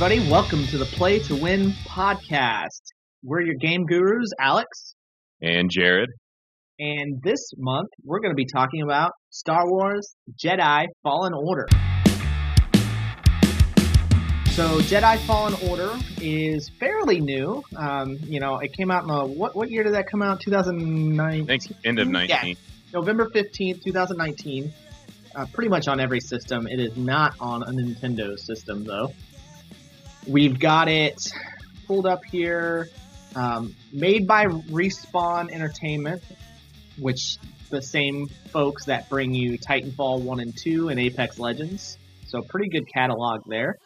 Everybody, welcome to the Play to Win podcast. We're your game gurus, Alex. And Jared. And this month, we're going to be talking about Star Wars Jedi Fallen Order. So, Jedi Fallen Order is fairly new. Um, you know, it came out in the what? What year did that come out? 2019? Thanks. End of 19. Yeah, November 15th, 2019. Uh, pretty much on every system. It is not on a Nintendo system though. We've got it pulled up here. Um, made by Respawn Entertainment, which the same folks that bring you Titanfall 1 and 2 and Apex Legends. So pretty good catalog there.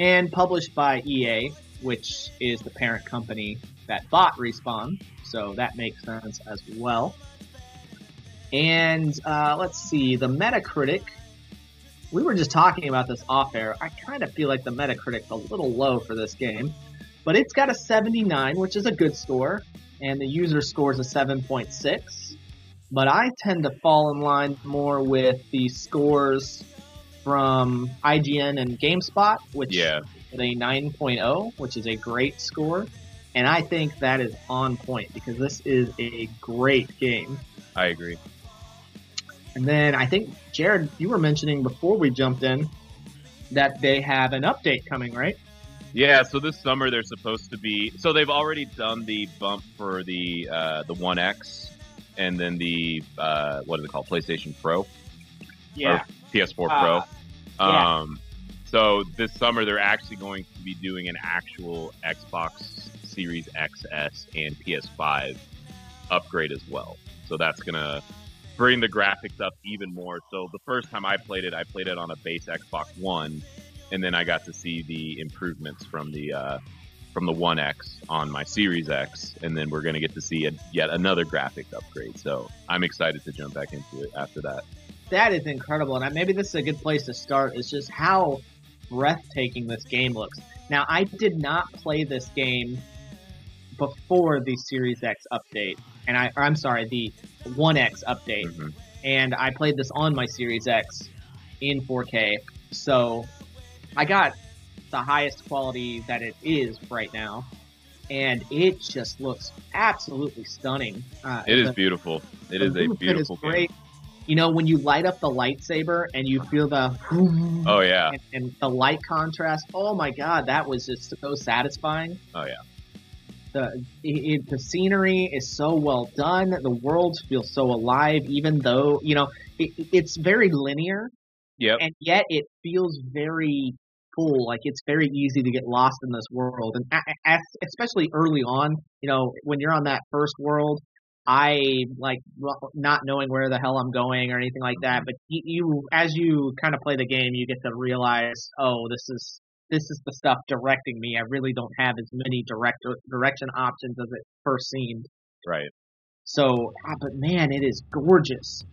And published by EA, which is the parent company that bought Respawn. So that makes sense as well. And uh, let's see, the Metacritic. We were just talking about this off air. I kind of feel like the Metacritic's a little low for this game, but it's got a 79, which is a good score, and the user scores a 7.6. But I tend to fall in line more with the scores from IGN and GameSpot, which Yeah. is a 9.0, which is a great score. And I think that is on point because this is a great game. I agree. And then I think Jared, you were mentioning before we jumped in that they have an update coming, right? Yeah, so this summer they're supposed to be. So they've already done the bump for the uh, the One X, and then the uh, what is it called, PlayStation Pro, Yeah, PS4 Uh, Pro. yeah. Um, so this summer they're actually going to be doing an actual Xbox Series XS and PS5 upgrade as well. So that's gonna bring the graphics up even more. So the first time I played it, I played it on a base Xbox One, and then I got to see the improvements from the uh, from the One X on my Series X, and then we're gonna get to see a, yet another graphics upgrade. So I'm excited to jump back into it after that. That is incredible, and maybe this is a good place to start. Is just how breathtaking this game looks. Now, I did not play this game before the Series X update, and I, or I'm sorry, the One X update, Mhm. and I played this on my Series X in 4K. So I got the highest quality that it is right now, and it just looks absolutely stunning. Uh, It is the- beautiful. It is a beautiful game. great. You know, when you light up the lightsaber and you feel the Oh yeah. and, and the light contrast. Oh my god, that was just so satisfying. Oh yeah. The it, the scenery is so well done. The worlds feel so alive, even though you know it, it's very linear, Yep. and yet it feels very full. Like it's very easy to get lost in this world, and a- a- especially early on, you know, when you're on that first world. I like not knowing where the hell I'm going or anything like that. Mm-hmm. But you, you as you kind of play the game, you get to realize, oh, this is this is the stuff directing me. I really don't have as many direct direction options as it first seemed. Right. So, ah, but man, it is gorgeous.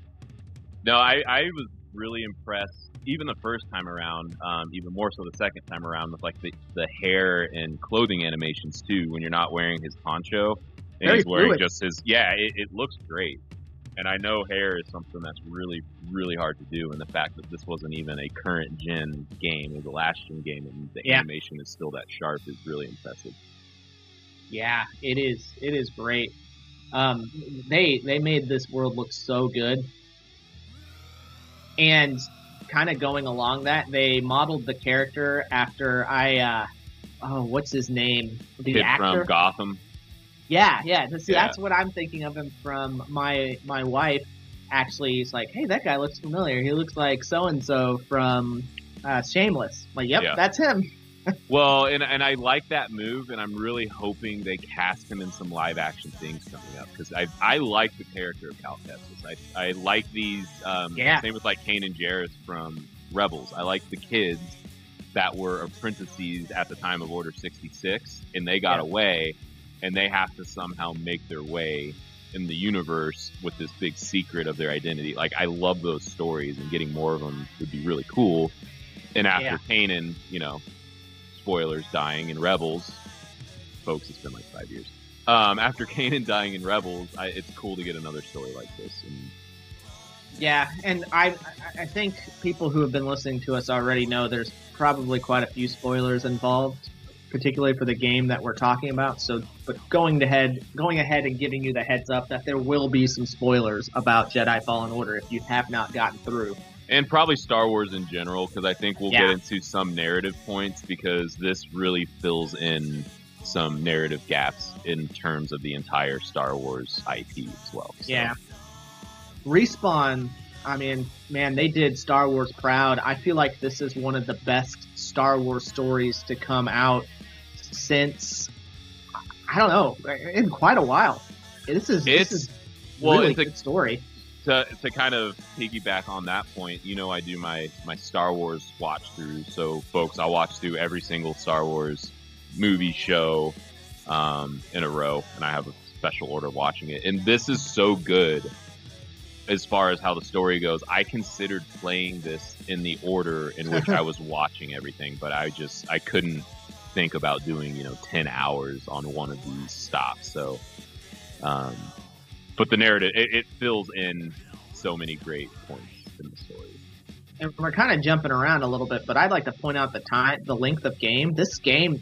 No, I, I was really impressed, even the first time around, um, even more so the second time around, with like the, the hair and clothing animations too. When you're not wearing his poncho and Very he's wearing fluid. just his, yeah, it, it looks great. And I know hair is something that's really, really hard to do. And the fact that this wasn't even a current gen game, it was a last gen game, and the Yeah. animation is still that sharp is really impressive. Yeah, it is. It is great. Um, they they made this world look so good, and kind of going along that, they modeled the character after I. Uh, oh, what's his name? The Kid actor. from Gotham. Yeah, yeah. See, Yeah. that's what I'm thinking of him from. My my wife actually is like, hey, that guy looks familiar. He looks like so and so from uh, Shameless. I'm like, yep, Yeah. that's him. Well, and and I like that move, and I'm really hoping they cast him in some live action things coming up because I I like the character of Cal Kestis. I I like these. Um, Yeah. Same with like Kanan Jarrus from Rebels. I like the kids that were apprentices at the time of Order 66, and they got Yeah. away, and they have to somehow make their way in the universe with this big secret of their identity. Like I love those stories, and getting more of them would be really cool. And after Yeah. Kanan, you know, spoilers dying in Rebels, folks, it's been like five years. Um, after Kanan dying in Rebels, I, it's cool to get another story like this. And Yeah, and I I think people who have been listening to us already know there's probably quite a few spoilers involved, particularly for the game that we're talking about. So, but going ahead, going ahead and giving you the heads up that there will be some spoilers about Jedi Fallen Order if you have not gotten through. and probably Star Wars in general, because I think we'll Yeah. get into some narrative points because this really fills in some narrative gaps in terms of the entire Star Wars IP as well. So, Yeah. Respawn, I mean, man, they did Star Wars proud. I feel like this is one of the best Star Wars stories to come out since I don't know, in quite a while. This is It's- this is well, really it's a- good story. to to kind of piggyback on that point, you know, I do my my Star Wars watch through. So, folks, I watch through every single Star Wars movie show um, in a row, and I have a special order watching it. And this is so good as far as how the story goes. I considered playing this in the order in which I was watching everything, but I just I couldn't think about doing you know ten hours on one of these stops. So. Um, but the narrative it, it fills in so many great points in the story. And we're kind of jumping around a little bit, but I'd like to point out the time, the length of game. This game,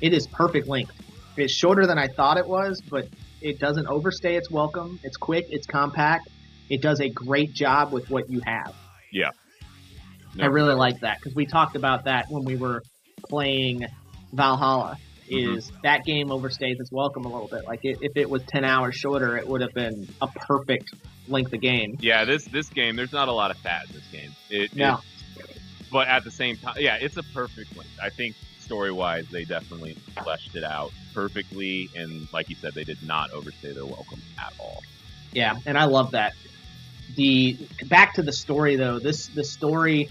it is perfect length. It's shorter than I thought it was, but it doesn't overstay its welcome. It's quick, it's compact. It does a great job with what you have. No, I really like that because we talked about that when we were playing Valhalla. Mm-hmm. Is that game overstays its welcome a little bit? Like it, if it was ten hours shorter, it would have been a perfect length of game. yeah this this game there's not a lot of fat in this game. It, No. it- but at the same time, yeah, it's a perfect length. I think story wise, they definitely fleshed it out perfectly, and like you said, they did not overstay their welcome at all. Yeah, and I love that. The back to the story though. This the story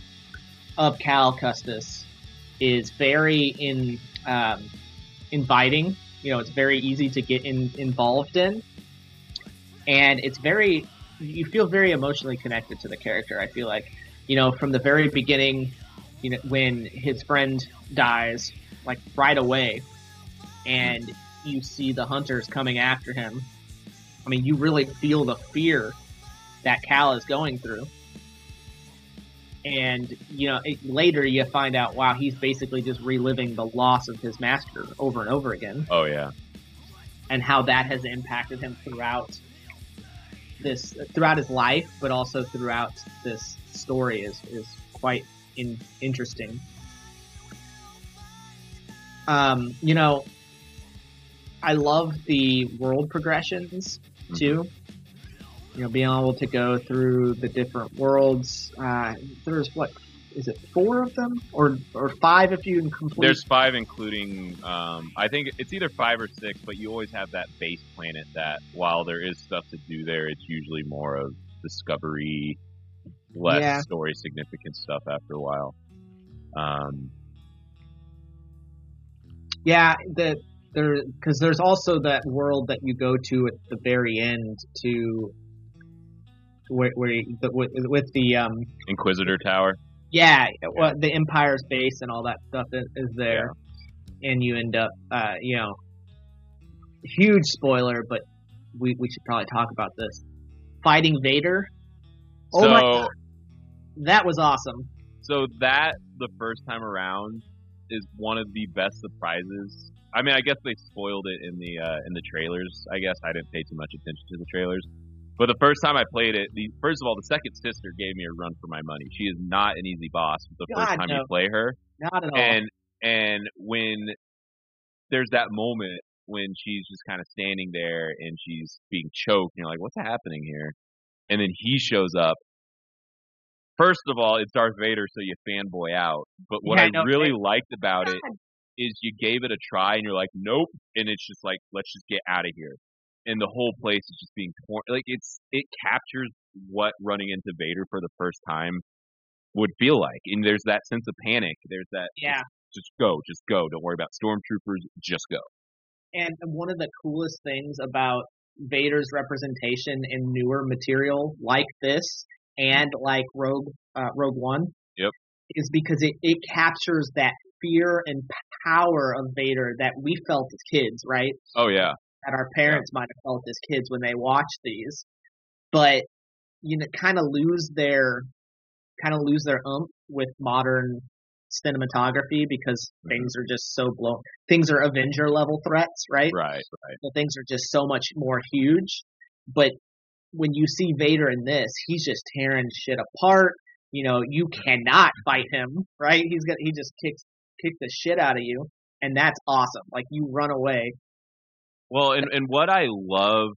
of Cal Kestis is very in um, inviting. You know, it's very easy to get in, involved in, and it's very you feel very emotionally connected to the character. I feel like you know from the very beginning, you know when his friend dies, like right away, and you see the hunters coming after him. I mean, you really feel the fear that Cal is going through. And, you know, it, later you find out, wow, he's basically just reliving the loss of his master over and over again, Oh yeah, and how that has impacted him throughout this, throughout his life, but also throughout this story is, is quite in, interesting. Um, you know, I love the world progressions too. You know, being able to go through the different worlds. Uh, there's what is it? Four of them, or or five if you can complete. there's five, including um, I think it's either five or six, but you always have that base planet that while there is stuff to do there, it's usually more of discovery, less Yeah. story significant stuff after a while. Um, yeah, the there because there's also that world that you go to at the very end to where, where you, with, with the um Inquisitor Tower. yeah, well, the Empire's base and all that stuff is, is there, and you end up, uh, you know, huge spoiler, but we we should probably talk about this. Fighting Vader, Oh so my God. that was awesome. so that the first time around is one of the best surprises. I mean, I guess they spoiled it in the uh, in the trailers. I guess I didn't pay too much attention to the trailers. But the first time I played it, the first of all, the second sister gave me a run for my money. She is not an easy boss. The first time no. you play her, Not at all. and and when there's that moment when she's just kind of standing there and she's being choked, and you're like, what's happening here? And then he shows up. First of all, it's Darth Vader, so you fanboy out. But what Yeah, I no, really it- liked about it is you gave it a try and you're like, nope, and it's just like, let's just get out of here. And the whole place is just being torn. Like it's it captures what running into Vader for the first time would feel like. And there's that sense of panic. There's that yeah, just go, just go. Don't worry about stormtroopers. Just go. and one of the coolest things about Vader's representation in newer material like this and like Rogue uh, Rogue One, Yep. is because it it captures that fear and power of Vader that we felt as kids, right? Oh yeah, that our parents might have felt as kids when they watched these. But you know kind of lose their kind of lose their ump with modern cinematography because Mhm. things are just so blown. Things are Avenger level threats, right? Right, right. So things are just so much more huge. But when you see Vader in this, he's just tearing shit apart. You know, you cannot fight him, right? He's got he just kicks kicks the shit out of you, and that's awesome. Like you run away. Well, and and what I love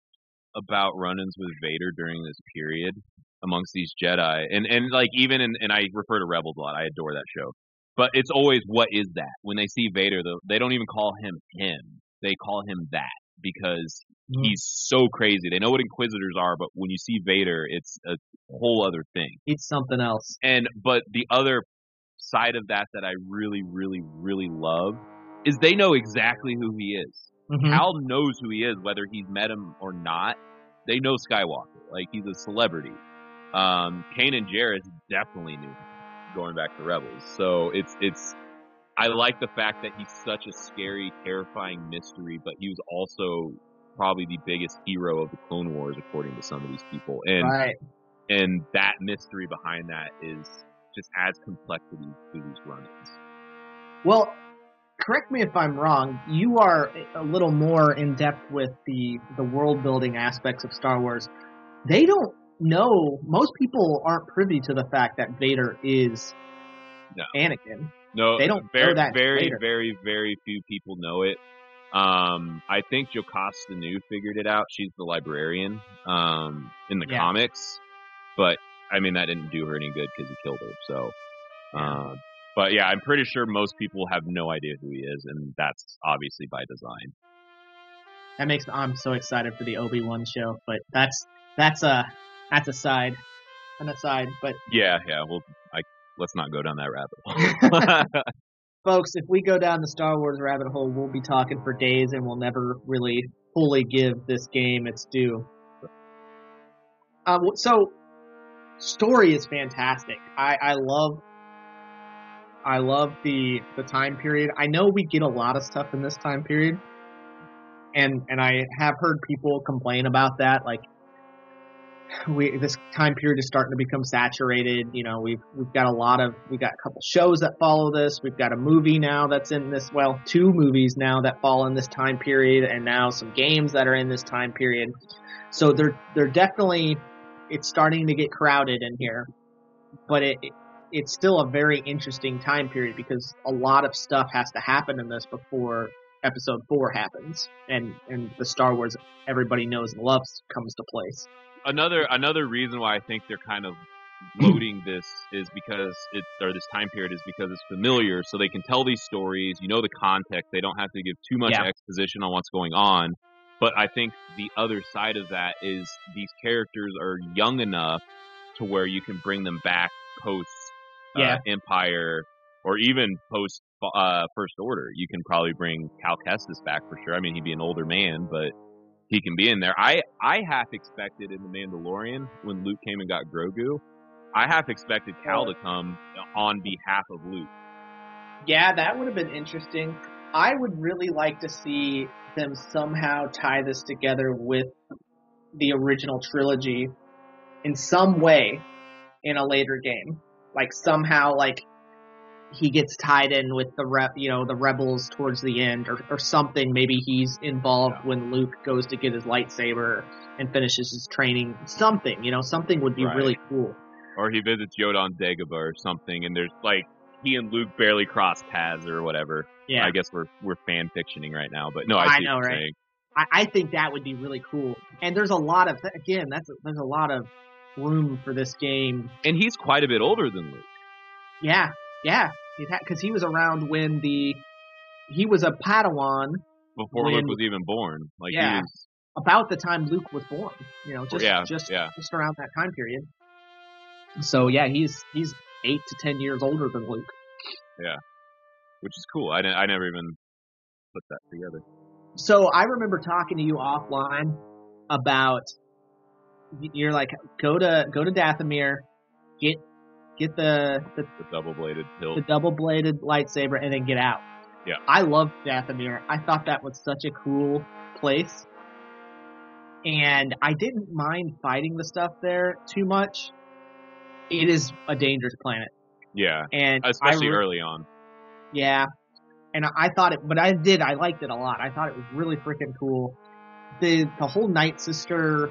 about run-ins with Vader during this period amongst these Jedi, and and like even in, and I refer to Rebels a lot. I adore that show, but it's always what is that? When they see Vader, though, they don't even call him him. They call him that because Mm. he's so crazy. They know what Inquisitors are, but when you see Vader, it's a whole other thing. It's something else. And but the other side of that that I really, really, really love is they know exactly who he is. Mhm. Hal knows who he is, whether he's met him or not. They know Skywalker, like he's a celebrity. Um, Kanan Jarrus definitely knew him, going back to Rebels. So it's it's. I like the fact that he's such a scary, terrifying mystery, but he was also probably the biggest hero of the Clone Wars, according to some of these people. And right. and that mystery behind that is just adds complexity to these run-ins. Well, correct me if I'm wrong. You are a little more in depth with the the world building aspects of Star Wars. They don't know. Most people aren't privy to the fact that Vader is No. Anakin. No, They don't very, know that very, later. very, very few people know it. Um, I think Jocasta Nu figured it out. She's the librarian um, in the Yeah. comics, but I mean that didn't do her any good because he killed her. So, um, but yeah, I'm pretty sure most people have no idea who he is, and that's obviously by design. That makes I'm so excited for the Obi Wan show. But that's that's a that's a side, an aside. But Yeah, yeah. Well, I let's not go down that rabbit hole. folks, if we go down the Star Wars rabbit hole, we'll be talking for days, and we'll never really fully give this game its due. Uh, so, story is fantastic. I, I love, I love the the time period. I know we get a lot of stuff in this time period, and and I have heard people complain about that, like. We this time period is starting to become saturated. You know, we've we've got a lot of we've got a couple shows that follow this. We've got a movie now that's in this. Well, two movies now that fall in this time period, and now some games that are in this time period. So they're they're definitely it's starting to get crowded in here, but it, it it's still a very interesting time period because a lot of stuff has to happen in this before episode four happens, and and the Star Wars everybody knows and loves comes to place. another another reason why I think they're kind of loading this is because it or this time period is because it's familiar, so they can tell these stories. You know the context. They don't have to give too much Yeah. exposition on what's going on. But I think the other side of that is these characters are young enough to where you can bring them back post uh, Yeah. Empire or even post uh, First Order. You can probably bring Cal Kestis back for sure. I mean, he'd be an older man, but he can be in there. I I half expected in the Mandalorian when Luke came and got Grogu. I half expected Cal to come on behalf of Luke. Yeah, that would have been interesting. I would really like to see them somehow tie this together with the original trilogy in some way in a later game. Like somehow like he gets tied in with the rep, you know, the rebels towards the end or, or something. Maybe he's involved when Luke goes to get his lightsaber and finishes his training. Something, you know, something would be Right. really cool. Or he visits Yoda on Dagobah or something, and there's like he and Luke barely cross paths or whatever. Yeah. I guess we're we're fan fictioning right now, but no, I, I know, right? I, I think that would be really cool. And there's a lot of again, that's there's a lot of room for this game. And he's quite a bit older than Luke. Yeah, yeah, because he was around when the he was a Padawan Before When- Luke was even born. Like Yeah. he was about the time Luke was born. You know, just yeah, just yeah. just around that time period. So yeah, he's he's eight to ten years older than Luke. Yeah, which is cool. I, didn't- I never even put that together. So I remember talking to you offline about you're like go to go to Dathomir, get get the the The double bladed the double bladed lightsaber and then get out. Yeah. I loved Dathomir. I thought that was such a cool place. and I didn't mind fighting the stuff there too much. It is a dangerous planet, Yeah, and especially re- early on. Yeah, and I- I thought it, but I did. I liked it a lot. I thought it was really freaking cool. The the whole Night Sister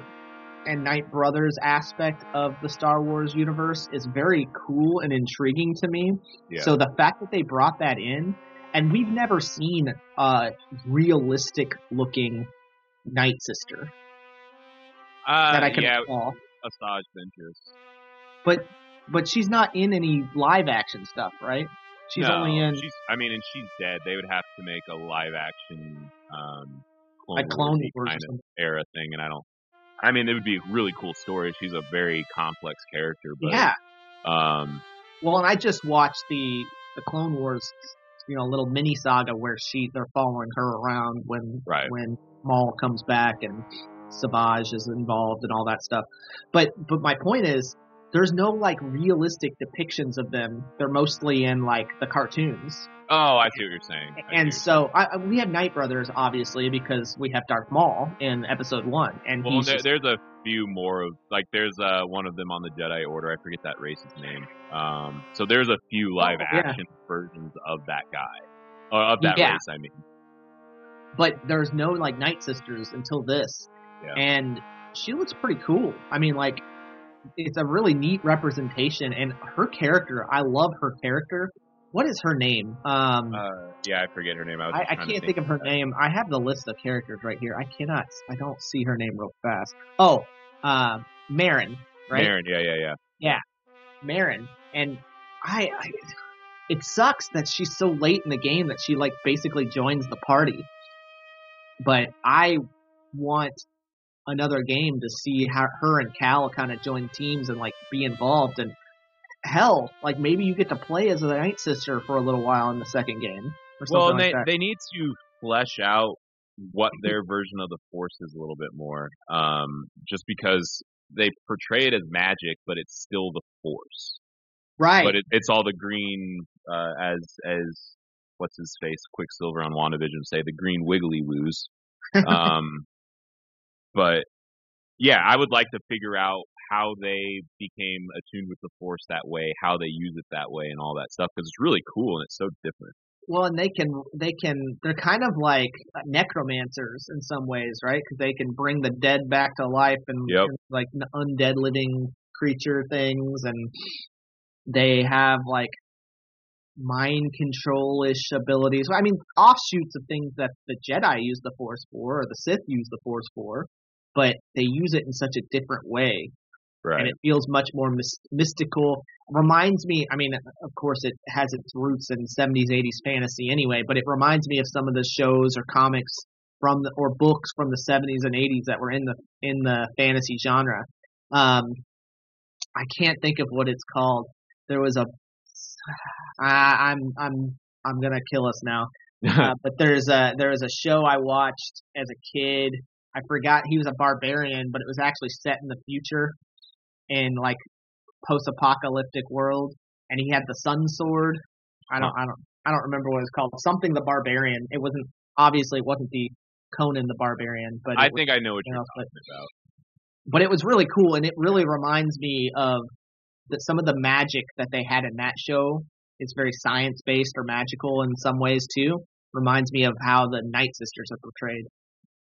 and Night Brothers aspect of the Star Wars universe is very cool and intriguing to me. Yeah. So the fact that they brought that in, and we've never seen a realistic looking Night Sister Uh, that I can yeah, recall. Asajj Ventress. But but she's not in any live action stuff, right? She's no, only in She's, I mean, and she's dead. They would have to make a live action um, Clone, like Clone Wars. kind of era thing, and I don't. I mean, it would be a really cool story. She's a very complex character, but Yeah. um, Well, and I just watched the the Clone Wars, you know, little mini saga where she they're following her around when Right. when Maul comes back and Savage is involved and all that stuff. But but my point is, there's no like realistic depictions of them. They're mostly in like the cartoons. oh, I see what you're saying. I And so I, we have Night Brothers obviously because we have Darth Maul in Episode One, and Well, there, just- there's a few more of like there's uh one of them on the Jedi Order. I forget that race's name. Um, so there's a few live Oh, yeah. action versions of that guy, uh, of that Yeah. race. I mean, but there's no like Night Sisters until this, Yeah. and she looks pretty cool. I mean, like it's a really neat representation, and her character, I love her character. What is her name? Um, uh, yeah, I forget her name. I, I, I can't think of her name. I have the list of characters right here. I cannot. I don't see her name real fast. Oh, uh, Marin, right? Marin, yeah, yeah, yeah, yeah. Marin, and I, I, it sucks that she's so late in the game that she like basically joins the party. But I want another game to see how her and Cal kind of join teams and like be involved and hell, like maybe you get to play as the Night Sister for a little while in the second game or Well, and like they that. they need to flesh out what their version of the Force is a little bit more. Um, just because they portray it as magic, but it's still the Force. right. But it, it's all the green, uh, as as what's his face, Quicksilver on WandaVision say, the green wiggly woos. Um, but yeah, I would like to figure out how they became attuned with the Force that way, how they use it that way, and all that stuff because it's really cool and it's so different. Well, and they can, they can, they're kind of like uh, necromancers in some ways, right? Because they can bring the dead back to life and, Yep. and, like undead living creature things, and they have like mind control ish abilities. I mean, offshoots of things that the Jedi use the Force for, or the Sith use the Force for, but they use it in such a different way Right. and it feels much more mys- mystical. Reminds me, I mean, of course, it has its roots in 70s, 80s fantasy anyway, but it reminds me of some of the shows or comics from the or books from the 70s and 80s that were in the in the fantasy genre. Um, I can't think of what it's called. There was a, I, I'm I'm I'm gonna kill us now. Uh, but there's a there was a show I watched as a kid. I forgot he was a barbarian, but it was actually set in the future, in like post-apocalyptic world, and he had the sun sword. I don't I don't I don't remember what it was called. Something the barbarian. It wasn't obviously it wasn't the Conan the barbarian, but I was think I know what something you're else, but- talking about. but it was really cool and it really reminds me of that some of the magic that they had in that show is very science based or magical in some ways too reminds me of how the night sisters are portrayed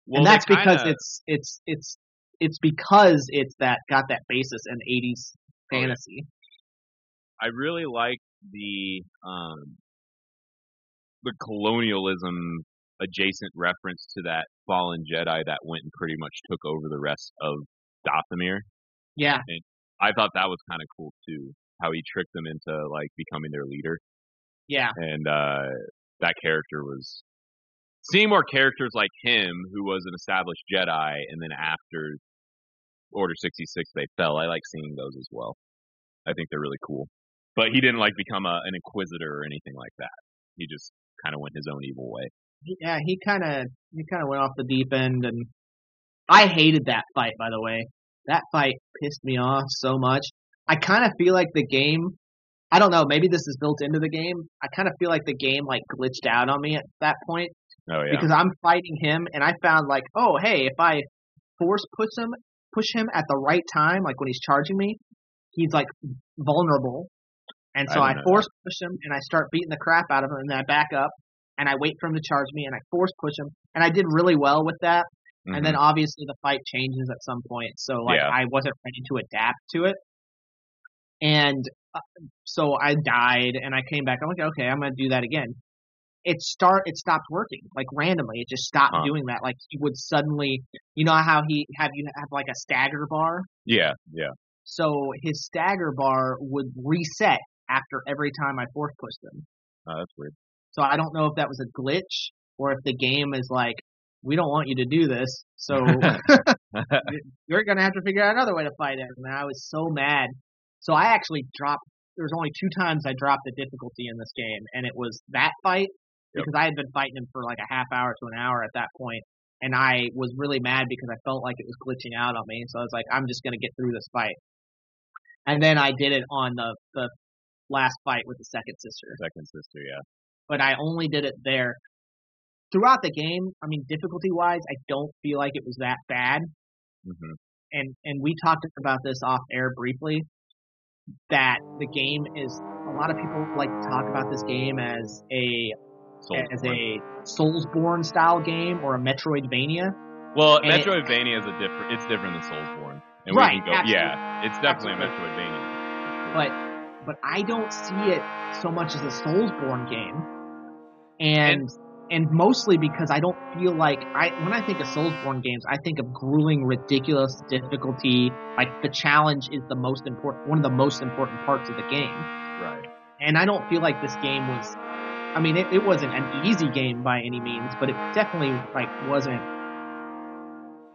Well, and that's because kinda- it's it's it's it's because it's that got that basis in 80s Oh, fantasy I really like the um the colonialism adjacent reference to that fallen Jedi that went and pretty much took over the rest of Dathomir. yeah I thought that was kind of cool too. How he tricked them into like becoming their leader, yeah and uh that character was seeing more characters like him, who was an established Jedi, and then after Order sixty six they fell. I like seeing those as well. I think they're really cool. But he didn't like become a, an inquisitor or anything like that. He just kind of went his own evil way. yeah he kind of he kind of went off the deep end and i hated that fight by the way that fight pissed me off so much i kind of feel like the game i don't know maybe this is built into the game i kind of feel like the game like glitched out on me at that point Oh yeah, because i'm fighting him and i found like oh hey if i force push him, push him at the right time, like when he's charging me, he's like vulnerable. And so I I, force push him and I start beating the crap out of him and then I back up and I wait for him to charge me and I force push him and I did really well with that. And then obviously the fight changes at some point, so like Mm-hmm. Yeah. I wasn't ready to adapt to it. And uh, so I died and I came back. I'm like, okay, I'm gonna do that again. It start it stopped working like randomly. It just stopped Huh. doing that. Like he would suddenly, you know how he have you have like a stagger bar. yeah, yeah. So his stagger bar would reset after every time I force pushed him. Oh, that's weird. So I don't know if that was a glitch or if the game is like, we don't want you to do this, so you're gonna have to figure out another way to fight him. And I was so mad. So I actually dropped. There was only two times I dropped the difficulty in this game, and it was that fight Yep. because I had been fighting him for like a half hour to an hour at that point, and I was really mad because I felt like it was glitching out on me. So I was like, I'm just gonna get through this fight. And then I did it on the the last fight with the second sister Second sister, yeah. but I only did it there. Throughout the game, I mean, difficulty wise, I don't feel like it was that bad. hmm And and we talked about this off air briefly. That the game is a lot of people like to talk about this game as a as a Soulsborne style game or a Metroidvania. well, and Metroidvania is a different. It's different than Soulsborne, and Right, we can go. absolutely. Yeah, it's definitely Absolutely. a Metroidvania. But but I don't see it so much as a Soulsborne game. And and mostly because I don't feel like I when I think of Soulsborne games, I think of grueling, ridiculous difficulty. Like the challenge is the most important, one of the most important parts of the game. Right. And I don't feel like this game was. I mean, it, it wasn't an easy game by any means, but it definitely like wasn't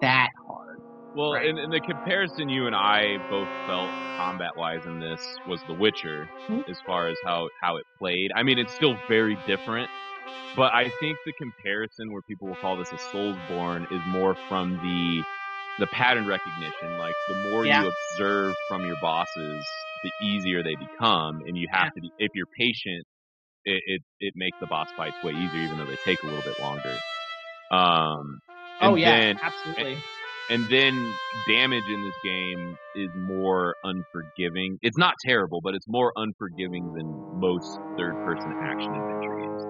that hard. Well, Right. in, in the comparison you and I both felt combat wise in this was The Witcher, Mhm. as far as how how it played. I mean, it's still very different, but I think the comparison where people will call this a Soulsborne is more from the the pattern recognition. Like the more Yeah. you observe from your bosses, the easier they become, and you have to be if you're patient. It, it it makes the boss fights way easier, even though they take a little bit longer. Um, oh and yeah, then- absolutely. and then damage in this game is more unforgiving. It's not terrible, but it's more unforgiving than most third person action adventure games.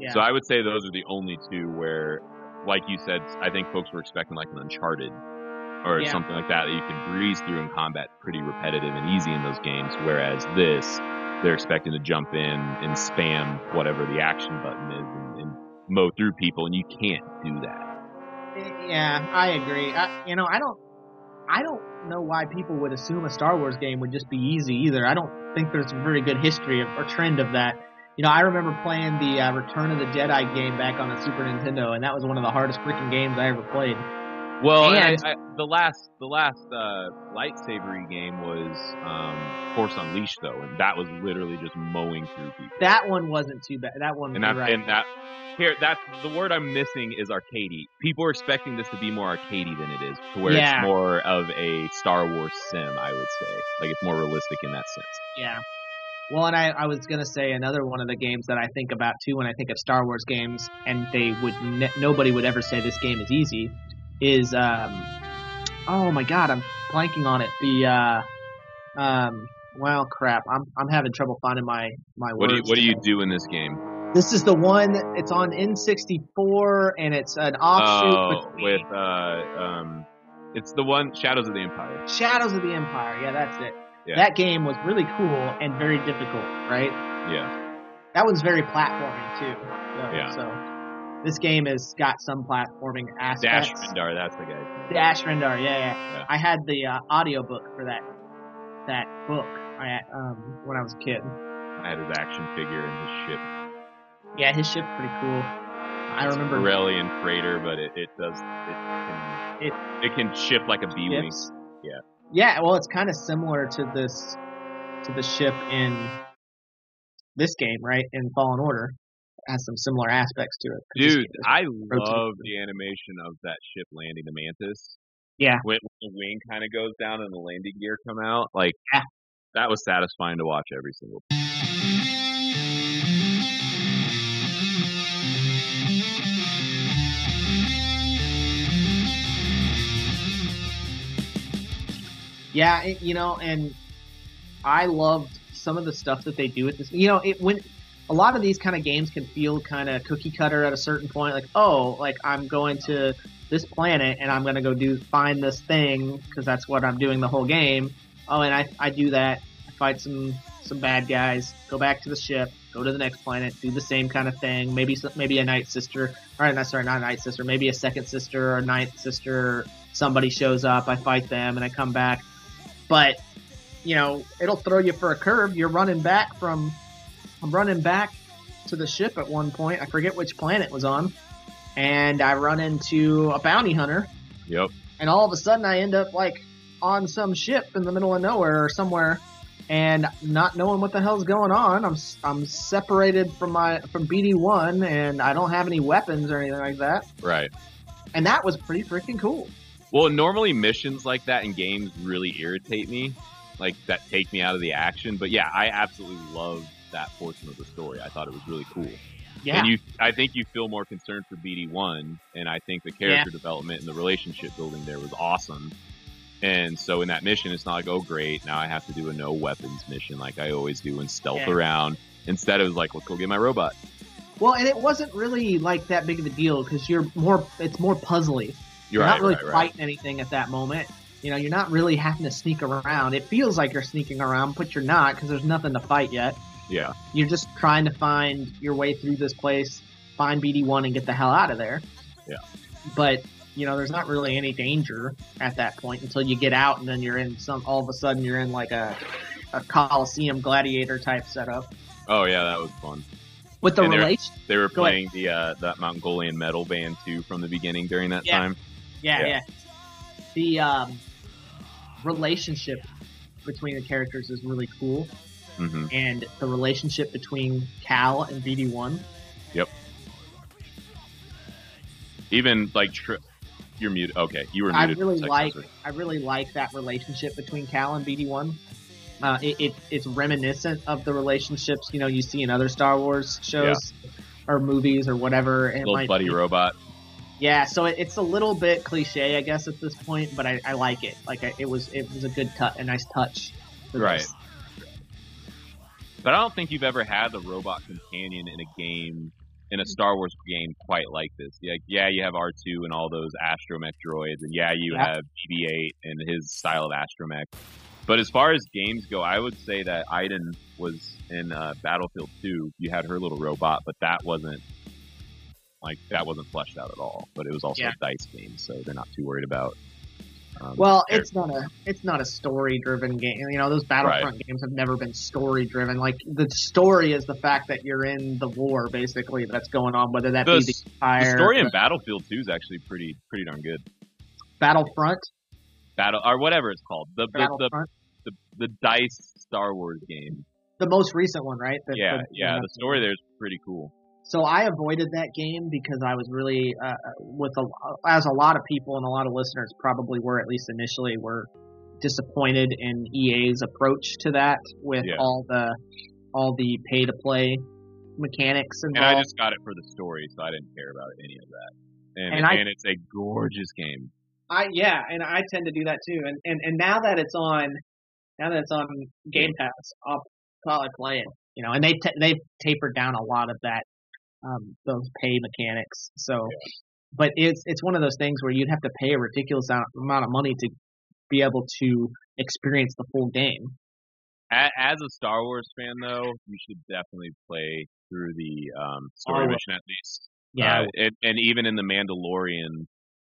Yeah. So I would say those are the only two where, like you said, I think folks were expecting like an Uncharted or Yeah. something like that that you could breeze through in combat pretty repetitive and easy in those games. Whereas this, they're expecting to jump in and spam whatever the action button is and, and mow through people, and you can't do that. Yeah, I agree. I, you know, I don't, I don't know why people would assume a Star Wars game would just be easy either. I don't think there's a very good history of, or trend of that. You know, I remember playing the uh, Return of the Jedi game back on the Super Nintendo, and that was one of the hardest freaking games I ever played. Well, And- I, I, the last the last uh, lightsabery game was um, Force Unleashed though, and that was literally just mowing through people. That one wasn't too bad. That one, and that right. and that here that's the word I'm missing is arcadey. People are expecting this to be more arcadey than it is, to where Yeah. it's more of a Star Wars sim. I would say, like it's more realistic in that sense. Yeah. Well, and I, I was gonna say another one of the games that I think about too when I think of Star Wars games, and they would ne- nobody would ever say this game is easy, is um, oh my god, I'm blanking on it. The uh, um, well, crap, I'm I'm having trouble finding my my What do you words. what do you do in this game? This is the one. It's on N64, and it's an offshoot Oh, between with uh um, it's the one Shadows of the Empire. Shadows of the Empire. Yeah, that's it. Yeah. That game was really cool and very difficult, right? Yeah, That one's very platforming too. So, Yeah. So this game has got some platforming aspects. Dash. Rendar, that's the guy. Dash Rendar, yeah, yeah. Yeah. I had the uh, audiobook for that that book. I um when I was a kid. I had his action figure and his ship. Yeah, his ship's pretty cool. I remember Corellian freighter, but it, it does it can It- it, can shift like a B wing. Yeah. Yeah, well, it's kind of similar to this to the ship in this game, right? In Fallen Order, has some similar aspects to it. Dude, I love the animation of that ship landing the mantis. Yeah. When, when the wing kind of goes down and the landing gear come out, like Yeah. that was satisfying to watch every single. Yeah, it, you know, and I loved some of the stuff that they do with this. You know, it when a lot of these kind of games can feel kind of cookie cutter at a certain point. Like, oh, like I'm going to this planet and I'm going to go do find this thing because that's what I'm doing the whole game. Oh, and I I do that. I fight some some bad guys. Go back to the ship. Go to the next planet. Do the same kind of thing. Maybe maybe a night sister. Or not sorry, not a night sister. Maybe a second sister or a ninth sister. Somebody shows up. I fight them and I come back. But you know, it'll throw you for a curve. You're running back from, I'm running back to the ship at one point. I forget which planet it was on, and I run into a bounty hunter. Yep. And all of a sudden, I end up like on some ship in the middle of nowhere or somewhere, and not knowing what the hell's going on. I'm I'm separated from my from BD one, and I don't have any weapons or anything like that. Right. And that was pretty freaking cool. Well, normally missions like that in games really irritate me like that take me out of the action. But yeah, I absolutely love that portion of the story. I thought it was really cool. Yeah. And you, I think you feel more concerned for BD one, and I think the character yeah. development and the relationship building there was awesome. And so in that mission, it's not like, oh great, now I have to do a no weapons mission like I always do and stealth yeah. around. Instead, it was like, let's go get my robot. Well, and it wasn't really like that big of a deal because you're more, it's more puzzly. You're, you're right, not really right, fighting right. anything at that moment. You know, you're not really having to sneak around. It feels like you're sneaking around, but you're not because there's nothing to fight yet. Yeah. You're just trying to find your way through this place, find BD1 and get the hell out of there. Yeah. But, you know, there's not really any danger at that point until you get out and then you're in some, all of a sudden you're in like a, a Coliseum gladiator type setup. Oh, yeah, that was fun. With the And they're- relation. They were playing the uh, that Mongolian metal band too from the beginning during that Yeah. time. Yeah, Yeah. yeah. The um, relationship between the characters is really cool. Hmm and the relationship between Cal and BD1. Yep. Even like tri- you're muted. Okay, you were I muted. a really like. I really like that relationship between Cal and BD1. Uh, it, it, it's reminiscent of the relationships you know you see in other Star Wars shows or movies or whatever. It little buddy be. robot. Yeah, so it, it's a little bit cliche, I guess, at this point, but I, I like it. Like I, it was it was a good cut, a nice touch. Right. this. But I don't think you've ever had the robot companion in a game, in a Star Wars game quite like this. Like, yeah, you have R2 and all those astromech droids, and yeah, you Yeah. have BB-8 and his style of astromech. But as far as games go, I would say that Iden was in uh, Battlefield 2. You had her little robot, but that wasn't like that wasn't fleshed out at all. But it was also Yeah. a dice game, so they're not too worried about. Um, Well, it's not a it's not a story driven game. You know, those Battlefront games have never been story driven. Like the story is the fact that you're in the war, basically that's going on. Whether that The be the Empire, the story in Battlefield 2 is actually pretty pretty darn good. Battlefront, Battle or whatever it's called. The the, the the, dice Star Wars game. the most recent one, right? The- yeah, yeah. The story there is pretty cool. So I avoided that game because I was really uh, with a as a lot of people and a lot of listeners probably were at least initially were disappointed in EA's approach to that with Yeah. all the all the pay to play mechanics involved. And. I just got it for the story, so I didn't care about any of that. And And and, I- it's a gorgeous game. I yeah, and I tend to do that too. And and and now that it's on, now that it's on Game Pass, I'll probably play it. You know, and they t- they've tapered down a lot of that, um, those pay mechanics. So, but it's it's one of those things where you'd have to pay a ridiculous amount of money to be able to experience the full game. As a Star Wars fan, though, you should definitely play through the um, story Oh. mission at least. Yeah, Uh, and, and even in the Mandalorian,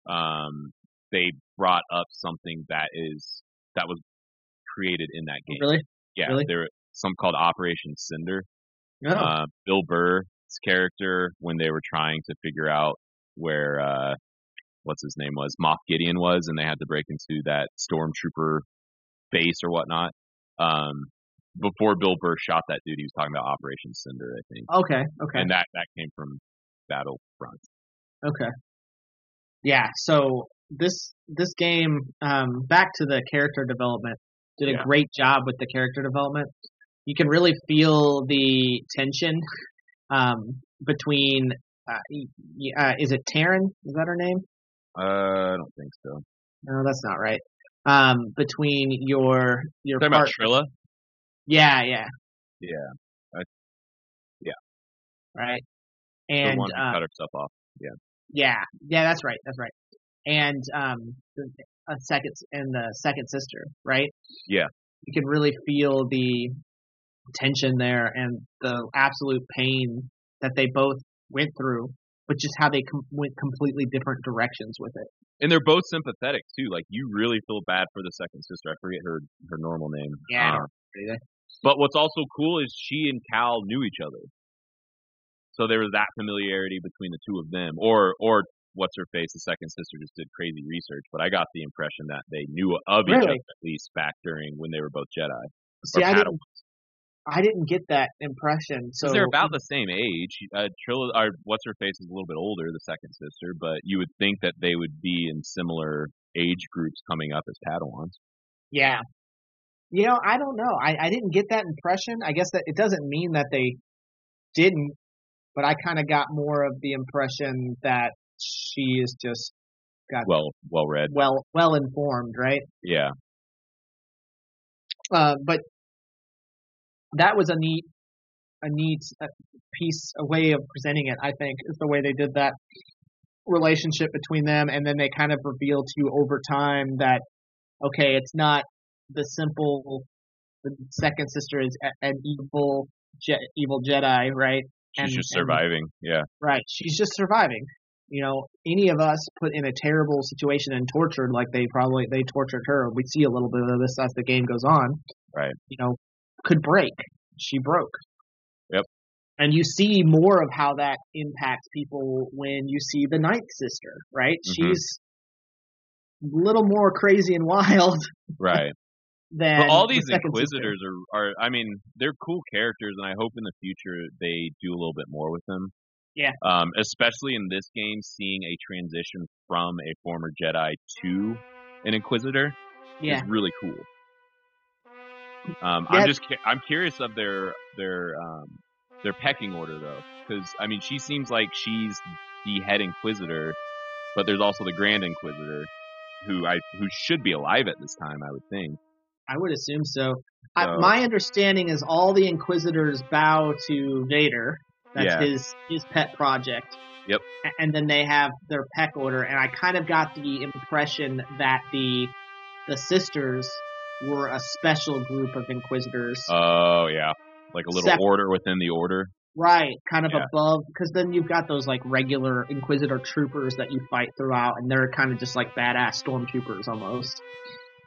um, they brought up something that is that was created in that game. really. Yeah, Really? there some called Operation Cinder. No. uh, Bill Burr's character when they were trying to figure out where uh, what's his name was Moff Gideon was, and they had to break into that stormtrooper base or whatnot. Um, before Bill Burr shot that dude, he was talking about Operation Cinder, I think, okay. Okay. and that that came from Battlefront. Okay. Yeah, so this this game, um, back to the character development, did a Yeah. great job with the character development. You can really feel the tension um, between. Uh, y- y- uh, is it Taryn? Is that her name? Uh, I don't think so. No, that's not right. um, between your your Talking about Trilla. yeah, yeah, Yeah, I- yeah. right, The and one who uh, cut herself off. yeah, yeah, yeah. that's right, that's right, and um, the, a second and the second sister, right? Yeah. you can really feel the tension there and the absolute pain that they both went through, but just how they com- went completely different directions with it. And they're both sympathetic too. Like you really feel bad for the second sister. I forget her her normal name. Yeah, uh, either. But what's also cool is she and Cal knew each other. So there was that familiarity between the two of them. Or or what's her face, the second sister just did crazy research, but I got the impression that they knew of each Really? other at least back during when they were both Jedi. See, I didn't, I didn't get that impression. So they're about the same age. Uh, Trilla, or what's her face is a little bit older, the second sister, but you would think that they would be in similar age groups coming up as Padawans. Yeah. You know, I don't know. I, I didn't get that impression. I guess that it doesn't mean that they didn't, but I kind of got more of the impression that she is just got Well, well read. well well informed, right? Yeah. Uh, but that was a neat a neat uh, piece, a way of presenting it. I think is the way they did that relationship between them, and then they kind of revealed to you over time that okay, it's not the simple. The second sister is an evil, je- evil Jedi, right? She's And- just and- surviving. yeah. Right. She's just surviving. You know, any of us put in a terrible situation and tortured like they probably they tortured her. We see a little bit of this as the game goes on. Right. You know, could break. She broke. Yep. And you see more of how that impacts people when you see the ninth sister, right? Mhm. She's a little more crazy and wild Right. than But all these sister. Inquisitors are, are, I mean, they're cool characters, and I hope in the future they do a little bit more with them. Yeah. Um, especially in this game, seeing a transition from a former Jedi to an Inquisitor Yeah. is really cool. Um, Yeah. I'm just I'm curious of their, their, um, their pecking order though, because I mean, she seems like she's the head Inquisitor, but there's also the Grand Inquisitor, who I, who should be alive at this time, I would think. I would assume so. I, my understanding is all the Inquisitors bow to Vader. That's Yeah. his his pet project. Yep. And then they have their peck order, and I kind of got the impression that the the sisters were a special group of Inquisitors. Oh yeah, like a little Sep- order within the order. right, kind of yeah. above, because then you've got those like regular Inquisitor troopers that you fight throughout, and they're kind of just like badass stormtroopers almost.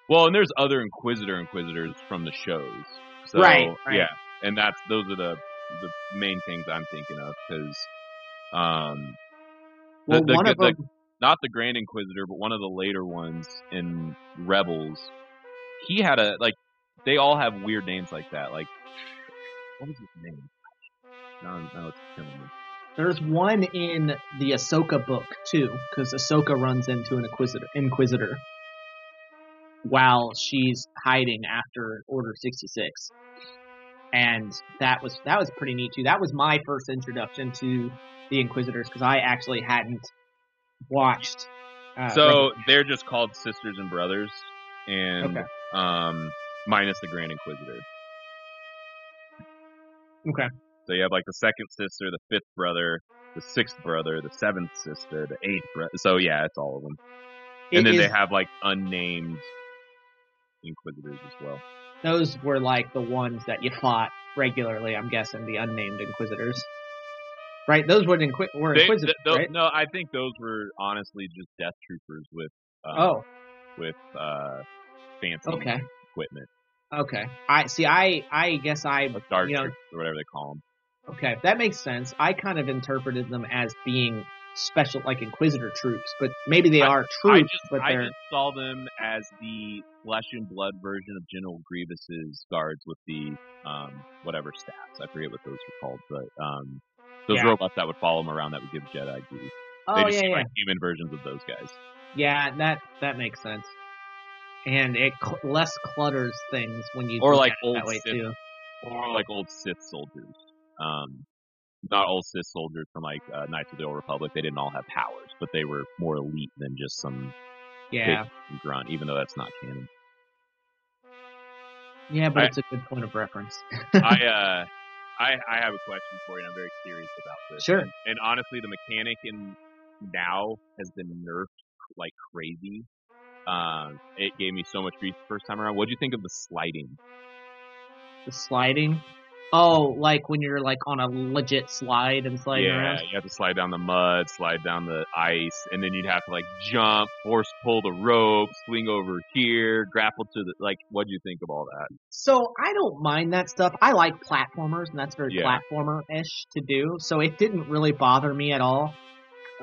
Well, and there's other Inquisitor Inquisitors from the shows. So, Right, right. Yeah, and that's those are the the main things I'm thinking of because, um, the, Well, the, one the, of them, not the Grand Inquisitor, but one of the later ones in Rebels, he had a like. They all have weird names like that. Like, what was his name? Now it's. There's one in the Ahsoka book too, because Ahsoka runs into an Inquisitor, Inquisitor while she's hiding after Order 66, and that was that was pretty neat too. That was my first introduction to the Inquisitors because I actually hadn't watched. Uh, So they're just called sisters and brothers, and Okay. Um, minus the Grand Inquisitor. okay, So you have like the second sister, the fifth brother, the sixth brother, the seventh sister, the eighth brother. So yeah, it's all of them. It and then they have like unnamed Inquisitors as well. those were like the ones that you fought regularly. I'm guessing the unnamed Inquisitors, right? Those were, inqui- were They- Inquisitors, th- right? No, I think those were honestly just Death Troopers with uh, Oh, with uh, fancy okay. equipment, Okay. I see. I I guess I like Dark you know, or whatever they call them. okay. That makes sense. I kind of interpreted them as being special, like Inquisitor troops, but maybe they I- are I troops, just but I just saw them as the flesh and blood version of General Grievous's guards with the um whatever stats. I forget what those were called, but um those Yeah. robots that would follow him around that would give Jedi duty. oh they yeah, just seem yeah, like human versions of those guys. yeah. That that makes sense. And it cl- less clutters things when you Or like old that way Sith- too. Or like old Sith soldiers. Um not old Sith soldiers from like uh, Knights of the Old Republic. They didn't all have powers, but they were more elite than just some Yeah, Grunt, even though that's not canon. yeah, but I- it's a good point of reference. I uh, I I have a question for you. and I'm very curious about this. Sure. And, and honestly, the mechanic in now has been nerfed like crazy. Um, it gave me so much grief the first time around. What do you think of the sliding? the sliding. Oh, like when you're like on a legit slide and sliding yeah, around. you have to slide down the mud, slide down the ice, and then you'd have to like jump, force pull the rope, swing over here, grapple to the like. What do you think of all that? So I don't mind that stuff. I like platformers, and that's very Yeah. platformer-ish to do. So it didn't really bother me at all.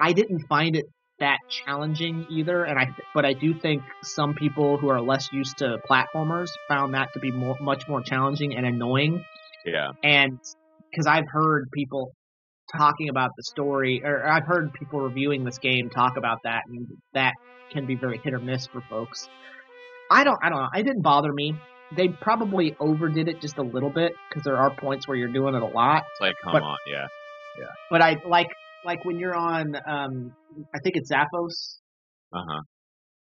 I didn't find it that challenging either, and I but I do think some people who are less used to platformers found that to be more, much more challenging and annoying. Yeah, And because I've heard people talking about the story, or I've heard people reviewing this game talk about that, and that can be very hit or miss for folks. I don't, I don't know. It didn't bother me. They probably overdid it just a little bit because there are points where you're doing it a lot. it's like come But- on, yeah, Yeah. But I like, like when you're on, um, I think it's Zaphos, uh huh,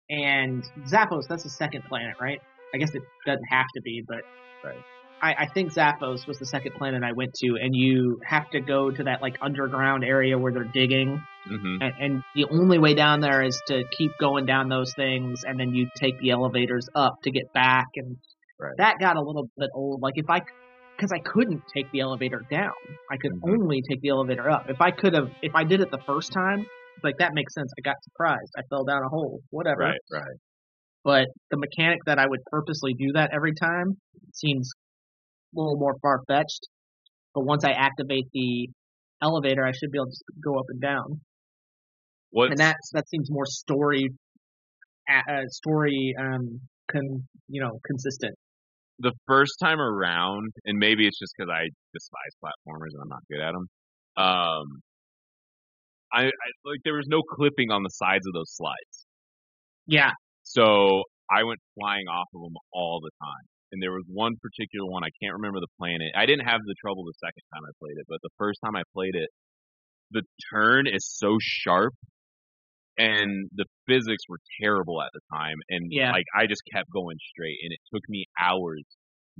and Zaphos, that's the second planet, right? I guess it doesn't have to be, but Right. I, I think Zaphos was the second planet I went to, and you have to go to that like underground area where they're digging, hmm and, and the only way down there is to keep going down those things, and then you take the elevators up to get back, and Right. that got a little bit old. Like if I, because I couldn't take the elevator down, I could Mhm. only take the elevator up. If I could have, if I did it the first time, like that makes sense. I got surprised. I fell down a hole. Whatever right, right. but the mechanic that I would purposely do that every time seems a little more far fetched. But once I activate the elevator, I should be able to go up and down, What's and that's that seems more story, uh, uh, story, um, con, you know, consistent. The first time around, and maybe it's just because I despise platformers and I'm not good at them. Um, I, I like there was no clipping on the sides of those slides, Yeah, so I went flying off of them all the time. And there was one particular one I can't remember the planet. I didn't have the trouble the second time I played it, but the first time I played it, the turn is so sharp, and the physics were terrible at the time. And Yeah. like I just kept going straight, and it took me hours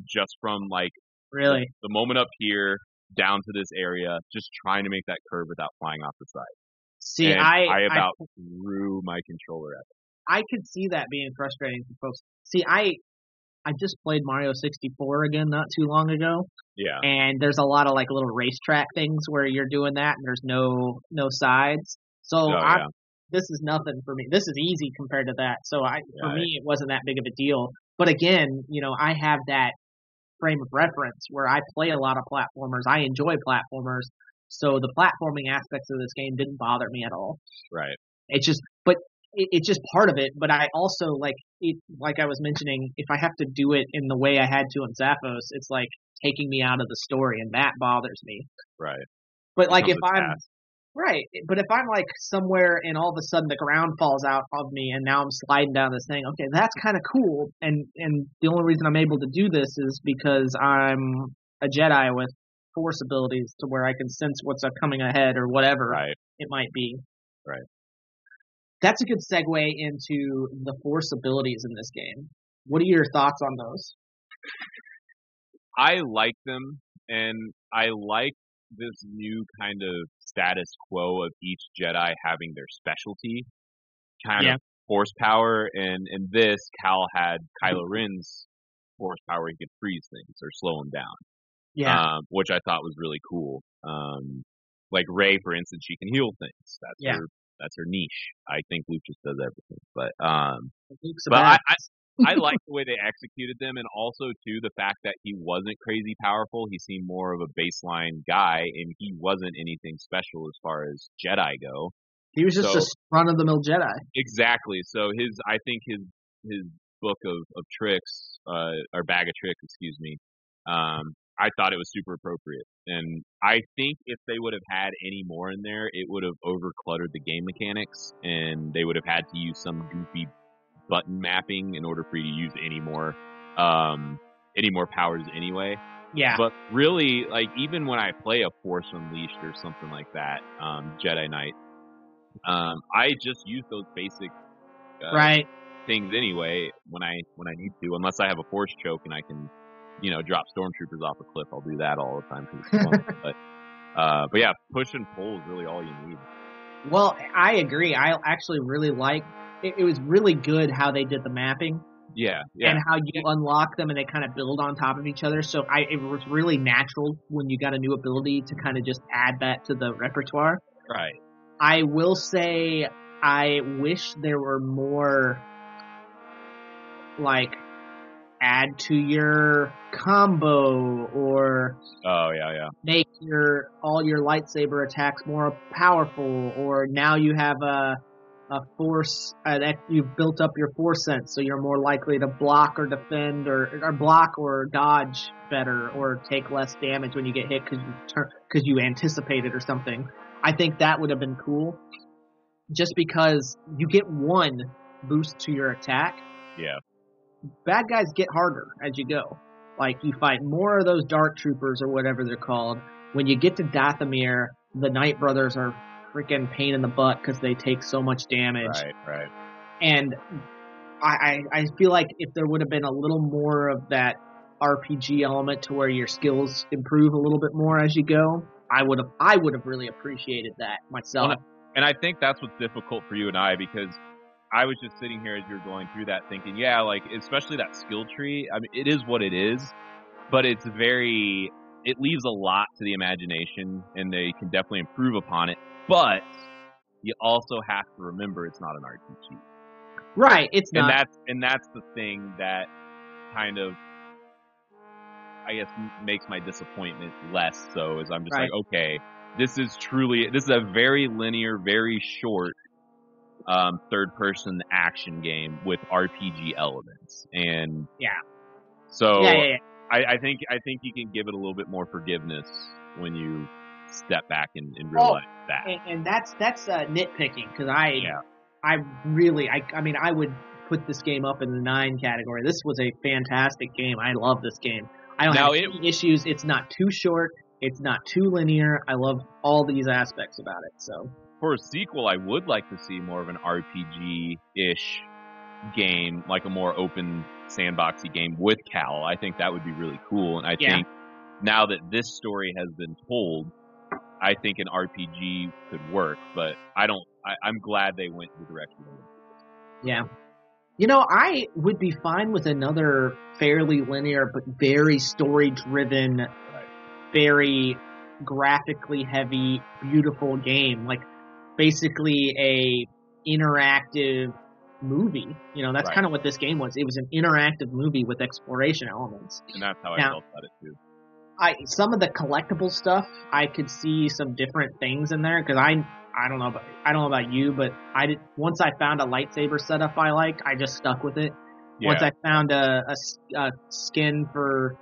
just from like really. the moment up here down to this area, just trying to make that curve without flying off the side. See, and I, I I about threw my controller at it. I could see that being frustrating for folks. See, I I just played Mario 64 again not too long ago, Yeah, and there's a lot of like little racetrack things where you're doing that, and there's no no sides. So Oh, I, yeah. This is nothing for me. This is easy compared to that. So I, for Right. me, it wasn't that big of a deal. But again, you know, I have that frame of reference where I play a lot of platformers. I enjoy platformers. So the platforming aspects of this game didn't bother me at all. right. It's just, but it, it's just part of it. But I also like it, like I was mentioning, if I have to do it in the way I had to in Zaphos, it's like taking me out of the story, and that bothers me. Right. But like if I'm task. Right, but if I'm like somewhere and all of a sudden the ground falls out of me and now I'm sliding down this thing, okay, that's kind of cool. And and the only reason I'm able to do this is because I'm a Jedi with force abilities to where I can sense what's coming ahead or whatever Right. it might be. Right. That's a good segue into the force abilities in this game. What are your thoughts on those? I like them, and I like this new kind of status quo of each Jedi having their specialty, kind Yeah. of force power. And in this, Cal had Kylo Ren's force power; he could freeze things or slow them down. Yeah. um, which I thought was really cool. Um, like Rey, for instance, she can heal things. That's Yeah. her. That's her niche. I think Luke just does everything, but um, but I, I, I like the way they executed them, and also too the fact that he wasn't crazy powerful. He seemed more of a baseline guy, and he wasn't anything special as far as Jedi go. he was just so- a run of the mill Jedi. Exactly. So his, I think his his book of of tricks, uh, or bag of tricks, excuse me. Um, I thought it was super appropriate, and I think if they would have had any more in there, it would have over cluttered the game mechanics, and they would have had to use some goofy button mapping in order for you to use any more um any more powers anyway. Yeah. But really, like even when I play a Force Unleashed or something like that, um, Jedi Knight, um, I just use those basic uh, right. things anyway when I when I need to, unless I have a force choke and I can, you know, drop stormtroopers off a cliff. I'll do that all the time 'cause it's fun. but uh, but yeah, push and pull is really all you need. Well, I agree. I actually really like. It, it was really good how they did the mapping Yeah, yeah, and how you unlock them and they kind of build on top of each other. So I it was really natural when you got a new ability to kind of just add that to the repertoire. right. I will say I wish there were more like add to your combo or Oh yeah, yeah. make your all your lightsaber attacks more powerful or now you have a a force uh, that you've built up your force sense so you're more likely to block or defend or, or block or dodge better or take less damage when you get hit because you turn because you anticipated or something i think that would have been cool just because you get one boost to your attack Yeah. bad guys get harder as you go. Like you fight more of those dark troopers or whatever they're called. When you get to Dathomir, the Night Brothers are freaking pain in the butt because they take so much damage. Right, right. And I, I I feel like if there would have been a little more of that RPG element to where your skills improve a little bit more as you go, I would have I would have really appreciated that myself. Well, And I think that's what's difficult for you and I because I was just sitting here as you're going through that thinking, yeah, like especially that skill tree. I mean, it is what it is, but it's very, it leaves a lot to the imagination and they can definitely improve upon it. But you also have to remember it's not an RPG. right, it's And not. that's, and that's the thing that kind of, I guess, makes my disappointment less so is I'm just Right. like, okay, this is truly, this is a very linear, very short, um, third person action game with RPG elements. And Yeah. so yeah, yeah, yeah. I, I think, I think you can give it a little bit more forgiveness when you step back and, and Oh, realize that. and, and that's that's uh, nitpicking because I Yeah. I really I I mean I would put this game up in the nine category. This was a fantastic game. I love this game. I don't Now have it- any issues. It's not too short. It's not too linear. I love all these aspects about it. So for a sequel, I would like to see more of an RPG-ish game, like a more open sandboxy game with Cal. I think that would be really cool. And I Yeah. think now that this story has been told, I think an RPG could work. But I don't. I, I'm glad they went the direction they went. yeah. You know, I would be fine with another fairly linear but very story driven, very graphically heavy, beautiful game. Like basically a interactive movie. You know, that's Right. kind of what this game was. It was an interactive movie with exploration elements. And that's how I felt about it too. I some of the collectible stuff, I could see some different things in there because I I don't know about I don't know about you, but I did once I found a lightsaber setup I like, I just stuck with it. Yeah. Once I found a skin for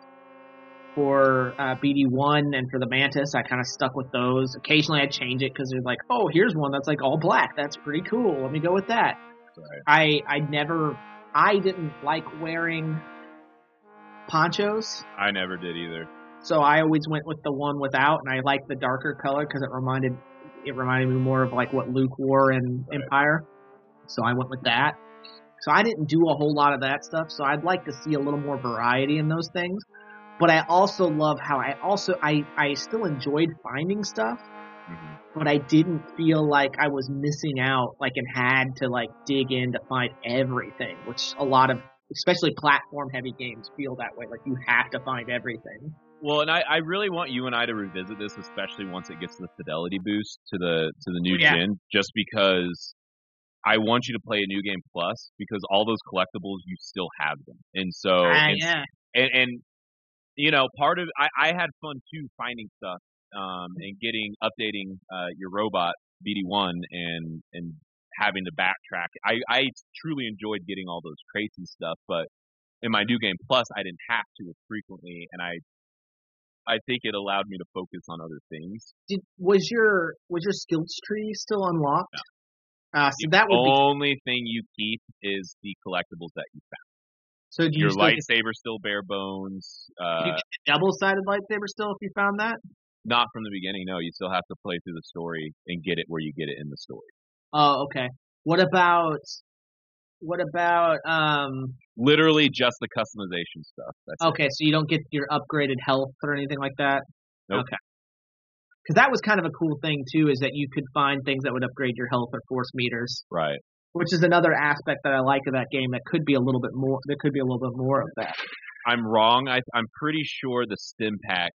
for uh, BD1 and for the Mantis, I kind of stuck with those. Occasionally I'd change it because they're like, oh, here's one that's like all black. That's pretty cool. Let me go with that. Right. I I never I didn't like wearing ponchos. I never did either. So I always went with the one without, and I liked the darker color because it reminded it reminded me more of like what Luke wore in Right. Empire. So I went with that. So I didn't do a whole lot of that stuff. So I'd like to see a little more variety in those things. But I also love how I also I I still enjoyed finding stuff, hmm but I didn't feel like I was missing out, like and had to like dig in to find everything, which a lot of especially platform heavy games feel that way. Like you have to find everything. Well, and I, I really want you and I to revisit this, especially once it gets the fidelity boost to the to the new Yeah. gen, just because I want you to play a new game plus because all those collectibles you still have them, and so Ah, and, yeah. and, and you know part of I, I had fun too finding stuff um, and getting updating uh, your robot BD1 and and having to backtrack. I, I truly enjoyed getting all those crates and stuff, but in my new game plus I didn't have to as frequently, and I I think it allowed me to focus on other things. Did was your was your skills tree still unlocked? Uh, so that would be Only thing you keep is the collectibles that you found. so. Do you Your still get, lightsaber still bare bones. Uh, you double sided lightsaber still if you found that? Not from the beginning. No, you still have to play through the story and get it where you get it in the story. Oh, okay. What about What about um? Literally just the customization stuff. That's it. Okay, so you don't get your upgraded health or anything like that. Nope. Okay. Because that was kind of a cool thing too, is that you could find things that would upgrade your health or force meters, Right. which is another aspect that I like of that game. That could be a little bit more. There could be a little bit more of that. I'm wrong. I, I'm pretty sure the stim pack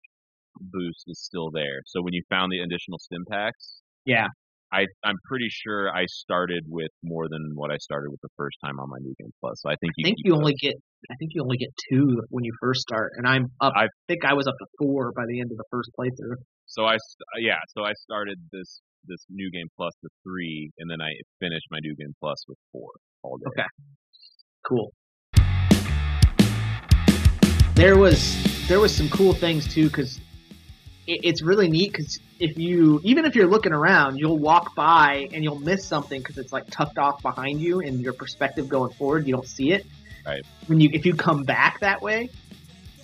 boost is still there. So when you found the additional stim packs, Yeah. I, I'm pretty sure I started with more than what I started with the first time on my New Game Plus. So I think I you think you those. only get. I think you only get two when you first start, and I'm up. I think I was up to four by the end of the first playthrough. So I uh, yeah. So I started this this New Game Plus with three, and then I finished my New Game Plus with four all day. Okay. Cool. There was there was some cool things too because it's really neat because if you even if you're looking around, you'll walk by and you'll miss something because it's like tucked off behind you and your perspective going forward, you don't see it. Right. When you if you come back that way,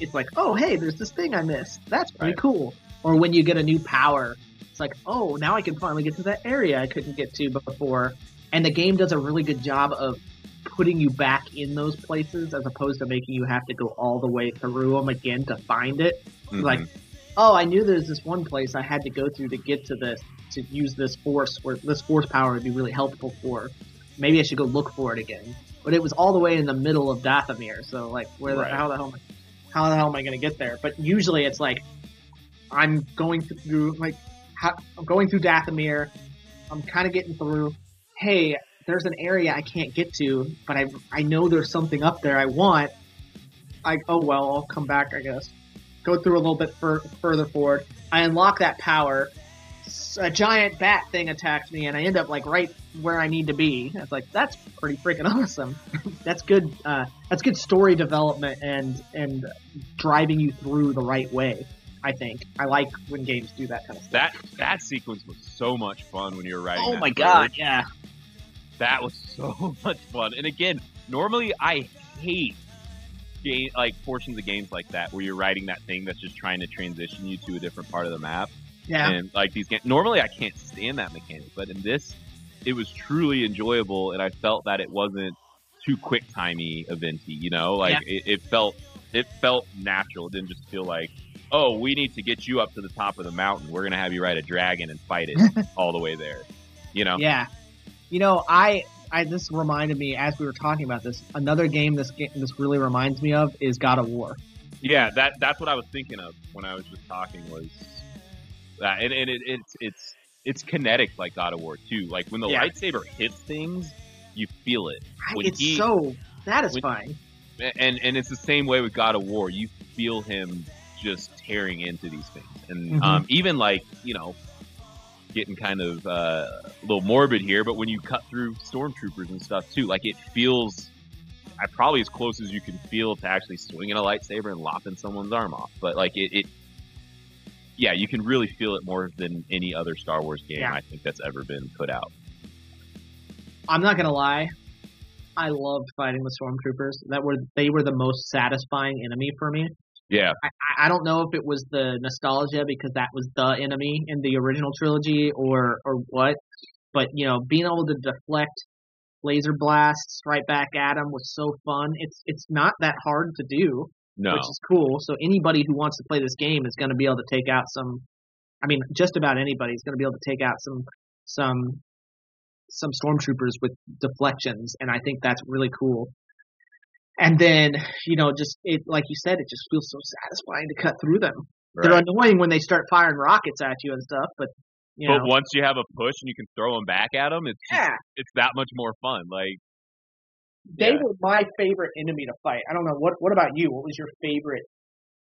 it's like oh hey, there's this thing I missed. That's pretty Right. cool. Or when you get a new power, it's like oh now I can finally get to that area I couldn't get to before. And the game does a really good job of putting you back in those places as opposed to making you have to go all the way through them again to find it. Mhm. Like, oh, I knew there's this one place I had to go through to get to this to use this force or this force power would be really helpful for. Maybe I should go look for it again. But it was all the way in the middle of Dathomir, so like, where the how the hell am I, how the hell am I going to get there? But usually it's like I'm going through like how, I'm going through Dathomir. I'm kind of getting through. Hey, there's an area I can't get to, but I I know there's something up there I want. I oh well, I'll come back I guess. Go through a little bit fur, further forward. I unlock that power. A giant bat thing attacks me, and I end up like right where I need to be. It's like that's pretty freaking awesome. that's good. Uh, that's good story development and and driving you through the right way. I think I like when games do that kind of stuff. that that sequence was so much fun when you were writing. Oh that my first. god, yeah. That was so much fun. And again, normally I hate game like portions of games like that where you're riding that thing that's just trying to transition you to a different part of the map. Yeah. And like these games, normally I can't stand that mechanic, but in this, it was truly enjoyable, and I felt that it wasn't too quick timey eventy. You know, like it, it felt it felt natural. It didn't just feel like. Oh, we need to get you up to the top of the mountain. We're gonna have you ride a dragon and fight it all the way there. You know, Yeah. You know, I I this reminded me as we were talking about this. Another game this game this really reminds me of is God of War. Yeah, that that's what I was thinking of when I was just talking was that, and, and it, it's it's it's kinetic like God of War too. Like when the Yeah. lightsaber hits things, you feel it, When it's he- so satisfying. and and it's the same way with God of War. You feel him just tearing into these things, and Mhm. um, even like you know, getting kind of uh, a little morbid here, but when you cut through stormtroopers and stuff too, like it feels. I probably as close as you can feel to actually swinging a lightsaber and lopping someone's arm off, but like it, it yeah, you can really feel it more than any other Star Wars game Yeah. I think that's ever been put out. I'm not gonna lie. I loved fighting the stormtroopers. That were they were the most satisfying enemy for me. Yeah, I, I don't know if it was the nostalgia because that was the enemy in the original trilogy or or what, but you know, being able to deflect laser blasts right back at him was so fun. It's it's not that hard to do, no, which is cool. So anybody who wants to play this game is going to be able to take out some. I mean, just about anybody is going to be able to take out some some some stormtroopers with deflections, and I think that's really cool. And then, you know, just it like you said, it just feels so satisfying to cut through them. They're annoying when they start firing rockets at you and stuff, but you but know, once you have a push and you can throw them back at them, it's just- yeah, it's that much more fun. Like they yeah. were my favorite enemy to fight. I don't know what. What about you? What was your favorite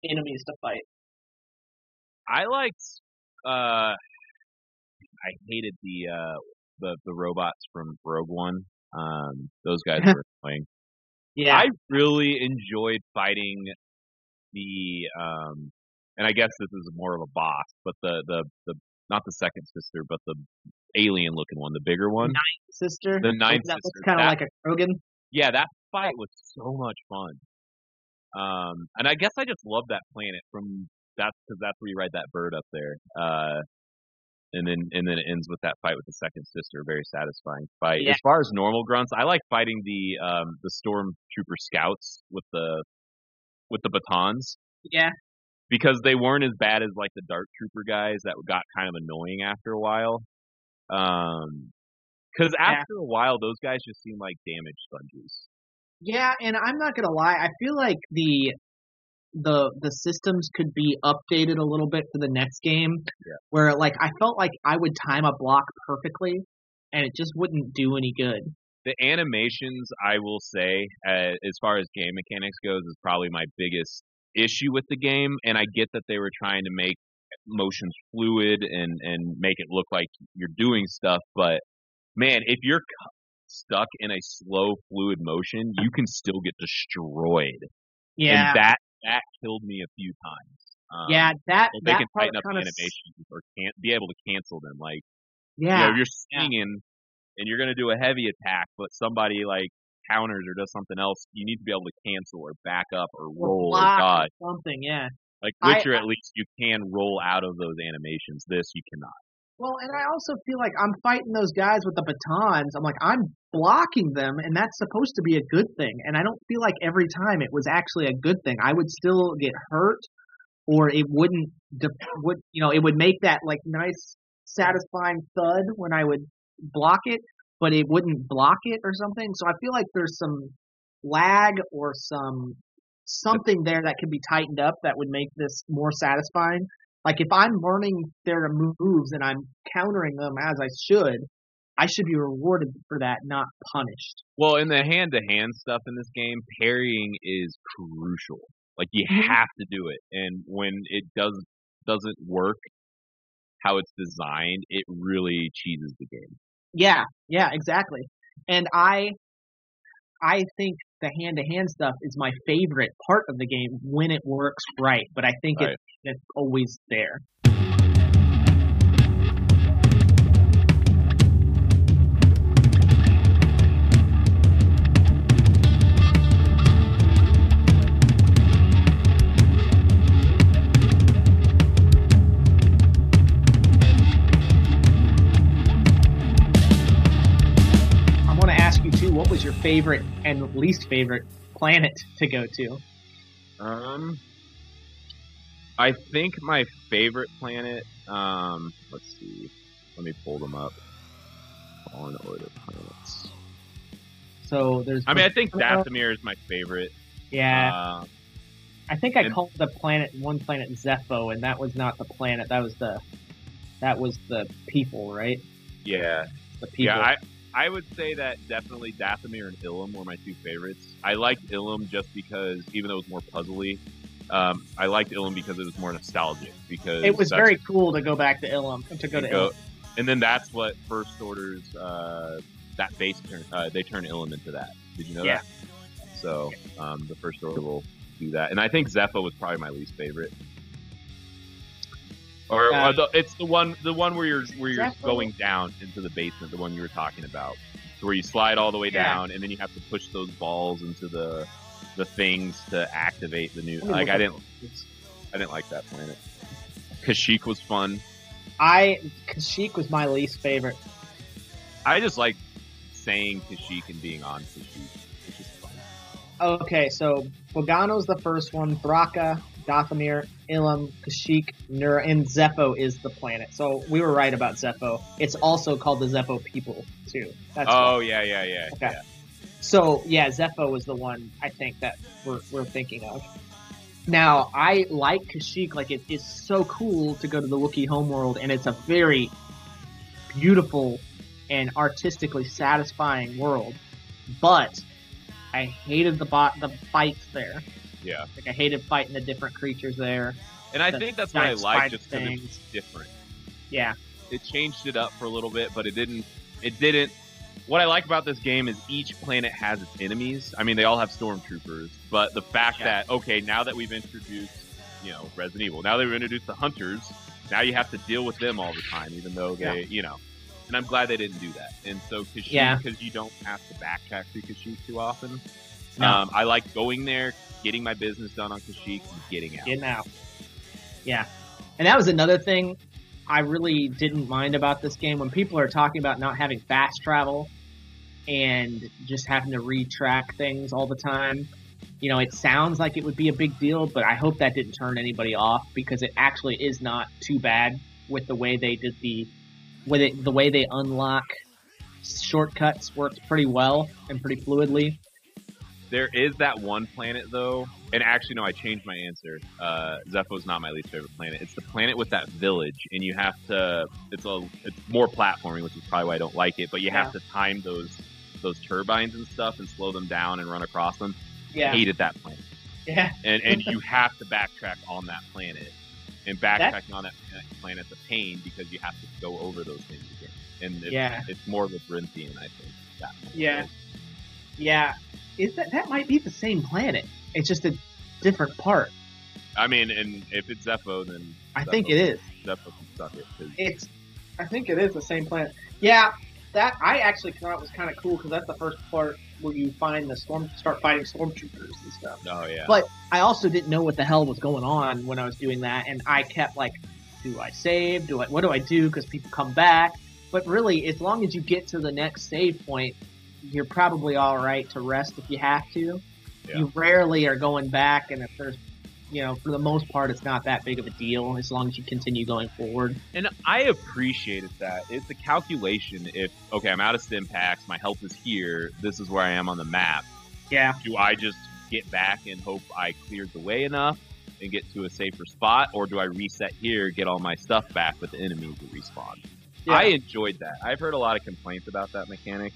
enemies to fight? I liked. Uh, I hated the uh the the robots from Rogue One. Um, those guys were annoying. Yeah, I really enjoyed fighting the um, and I guess this is more of a boss, but the the the not the second sister, but the alien looking one, the bigger one. Ninth sister. the ninth that looks kind of that- like a Krogan. Yeah, that fight was so much fun. Um, and I guess I just love that planet from that's because that's where you ride that bird up there. Uh, and then and then it ends with that fight with the second sister. Very satisfying fight. Yeah. As far as normal grunts, I like fighting the um the stormtrooper scouts with the with the batons Yeah, because they weren't as bad as like the dark trooper guys that got kind of annoying after a while. Um, because after a while, those guys just seem like damage sponges. yeah, and I'm not gonna lie, I feel like the the the systems could be updated a little bit for the next game. Yeah. Where like I felt like I would time a block perfectly, and it just wouldn't do any good. The animations, I will say, uh, as far as game mechanics goes, is probably my biggest issue with the game. And I get that they were trying to make motions fluid and and make it look like you're doing stuff, but man, if you're stuck in a slow fluid motion, you can still get destroyed. Yeah, And that that killed me a few times. Um, yeah, that so they that can tighten up the animations or can't be able to cancel them. Like, yeah. you know, you're yeah. swinging and you're going to do a heavy attack, but somebody like counters or does something else, you need to be able to cancel or back up or Or roll or dodge. something, yeah. Like I- Witcher, at least you can roll out of those animations. This you cannot. Well, and I also feel like I'm fighting those guys with the batons. I'm like, I'm blocking them, and that's supposed to be a good thing. And I don't feel like every time it was actually a good thing. I would still get hurt, or it wouldn't, would you know, it would make that like nice, satisfying thud when I would block it, but it wouldn't block it or something. So I feel like there's some lag or some something there that could be tightened up that would make this more satisfying. Like if I'm learning their moves and I'm countering them as I should, I should be rewarded for that, not punished. Well, in the hand-to-hand stuff in this game, parrying is crucial. Like you Mhm. have to do it, and when it does doesn't work how it's designed, it really cheeses the game. Yeah, yeah, exactly. And I, I think the hand-to-hand stuff is my favorite part of the game when it works right. But I think Right. it, it's always there. Favorite and least favorite planet to go to? Um, I think my favorite planet. Um, let's see. Let me pull them up. On Order planets. So there's. I mean, I think Dathomir is my favorite. yeah. Uh, I think I And- called the planet one planet Zeffo, and that was not the planet. That was the that was the people, right? yeah, The people. yeah. I I would say that definitely Dathomir and Ilum were my two favorites. I liked Ilum just because, even though it was more puzzly, um, I liked Ilum because it was more nostalgic. Because it was very cool to go back to Ilum to go to go- Ilum. and then that's what First Order's uh, that base turn. Uh, they turn Ilum into that. Did you know Yeah. that? So um, the First Order will do that, and I think Zeffo was probably my least favorite. Or, Uh, or the, it's the one, the one where you're where you're Zeffo- going down into the basement, the one you were talking about, where you slide all the way Yeah. down, and then you have to push those balls into the the things to activate the new. Like I didn't, I didn't like that planet. Kashyyyk was fun. I Kashyyyk was my least favorite. I just like saying Kashyyyk and being on Kashyyyk. It's just fun. Okay, so Bogano's the first one. Bracca, Dathomir, Ilum, Kashyyyk, Nur, and Zeffo is the planet. So we were right about Zeffo. It's also called the Zeffo people too. That's oh yeah, yeah, yeah. Okay. yeah. So yeah, Zeffo was the one I think that we're, we're thinking of. Now I like Kashyyyk. Like it is so cool to go to the Wookiee homeworld, and it's a very beautiful and artistically satisfying world. But I hated the bot the fights there. Yeah. Like I hated fighting the different creatures there. And I The think that's what I like, just because it's different. Yeah, It changed it up for a little bit, but it didn't. It didn't. What I like about this game is each planet has its enemies. I mean, they all have stormtroopers, but the fact Yeah. that okay, now that we've introduced, you know, Resident Evil, now that we've introduced the hunters, now you have to deal with them all the time, even though they, you know. And I'm glad they didn't do that. And so Kashyyyk, Yeah. because you don't have to backtrack through Kashyyyk too often. No. Um, I like going there, getting my business done on Kashyyyk, and getting out. getting out. Yeah, and that was another thing. I really didn't mind about this game when people are talking about not having fast travel and just having to retrack things all the time. You know, it sounds like it would be a big deal, but I hope that didn't turn anybody off because it actually is not too bad with the way they did the with it, the way they unlock shortcuts worked pretty well and pretty fluidly. There is that one planet though, and actually no, I changed my answer. Uh, Zeffo's not my least favorite planet. It's the planet with that village, and you have to. It's a. It's more platforming, which is probably why I don't like it. But you have to time those those turbines and stuff and slow them down and run across them. Yeah, hated that planet. Yeah, and and you have to backtrack on that planet, and backtracking on that planet's a pain because you have to go over those things again. And it's, yeah, it's more labyrinthian, I think. yeah, yeah is that that might be the same planet. It's just a different part. I mean, and if it's Zeffo, then I Zeffo, think it is. Zeffo can suck it. It's. I think it is the same planet. Yeah, that I actually thought was kind of cool because that's the first part where you find the storm, start fighting stormtroopers and stuff. Oh yeah. But I also didn't know what the hell was going on when I was doing that, and I kept like, do I save? Do I? What do I do? Because people come back. But really, as long as you get to the next save point, you're probably all right to rest if you have to. Yeah. You rarely are going back, and if there's, you know, for the most part, it's not that big of a deal as long as you continue going forward. And I appreciated that. It's a calculation. If okay, I'm out of stim packs, my health is here. This is where I am on the map. Yeah. Do I just get back and hope I cleared the way enough and get to a safer spot, or do I reset here, get all my stuff back, but the enemies will respawn? Yeah. I enjoyed that. I've heard a lot of complaints about that mechanic.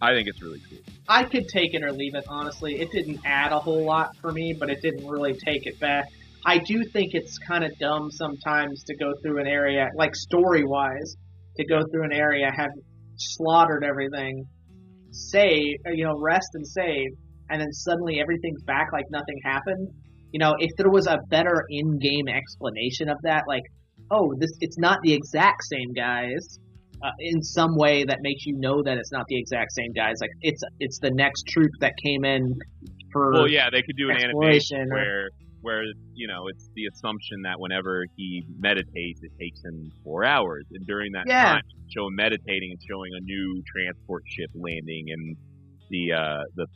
I think it's really cool. I could take it or leave it, honestly. It didn't add a whole lot for me, but it didn't really take it back. I do think it's kind of dumb sometimes to go through an area, like story wise, to go through an area, have slaughtered everything, save, you know, rest and save, and then suddenly everything's back like nothing happened. You know, if there was a better in-game explanation of that, like, oh, this it's not the exact same guys, uh, in some way that makes you know that it's not the exact same guys. Like it's it's the next troop that came in for. Well, yeah, they could do an animation where where you know it's the assumption that whenever he meditates, it takes him four hours, and during that yeah. time, show him meditating and showing a new transport ship landing, and the uh, the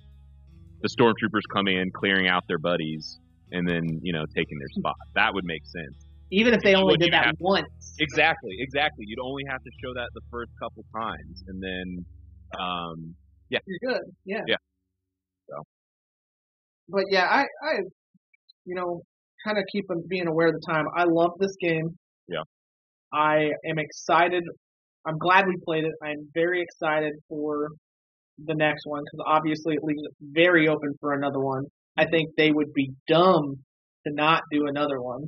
the stormtroopers come in, clearing out their buddies, and then you know taking their spot. That would make sense. Even if they only did that once. Exactly, exactly. You'd only have to show that the first couple times, and then, um, yeah, you're good. Yeah, yeah. So, but yeah, I, I, you know, kind of keep being aware of the time. I love this game. Yeah. I am excited. I'm glad we played it. I'm very excited for the next one because obviously it leaves it very open for another one. I think they would be dumb to not do another one.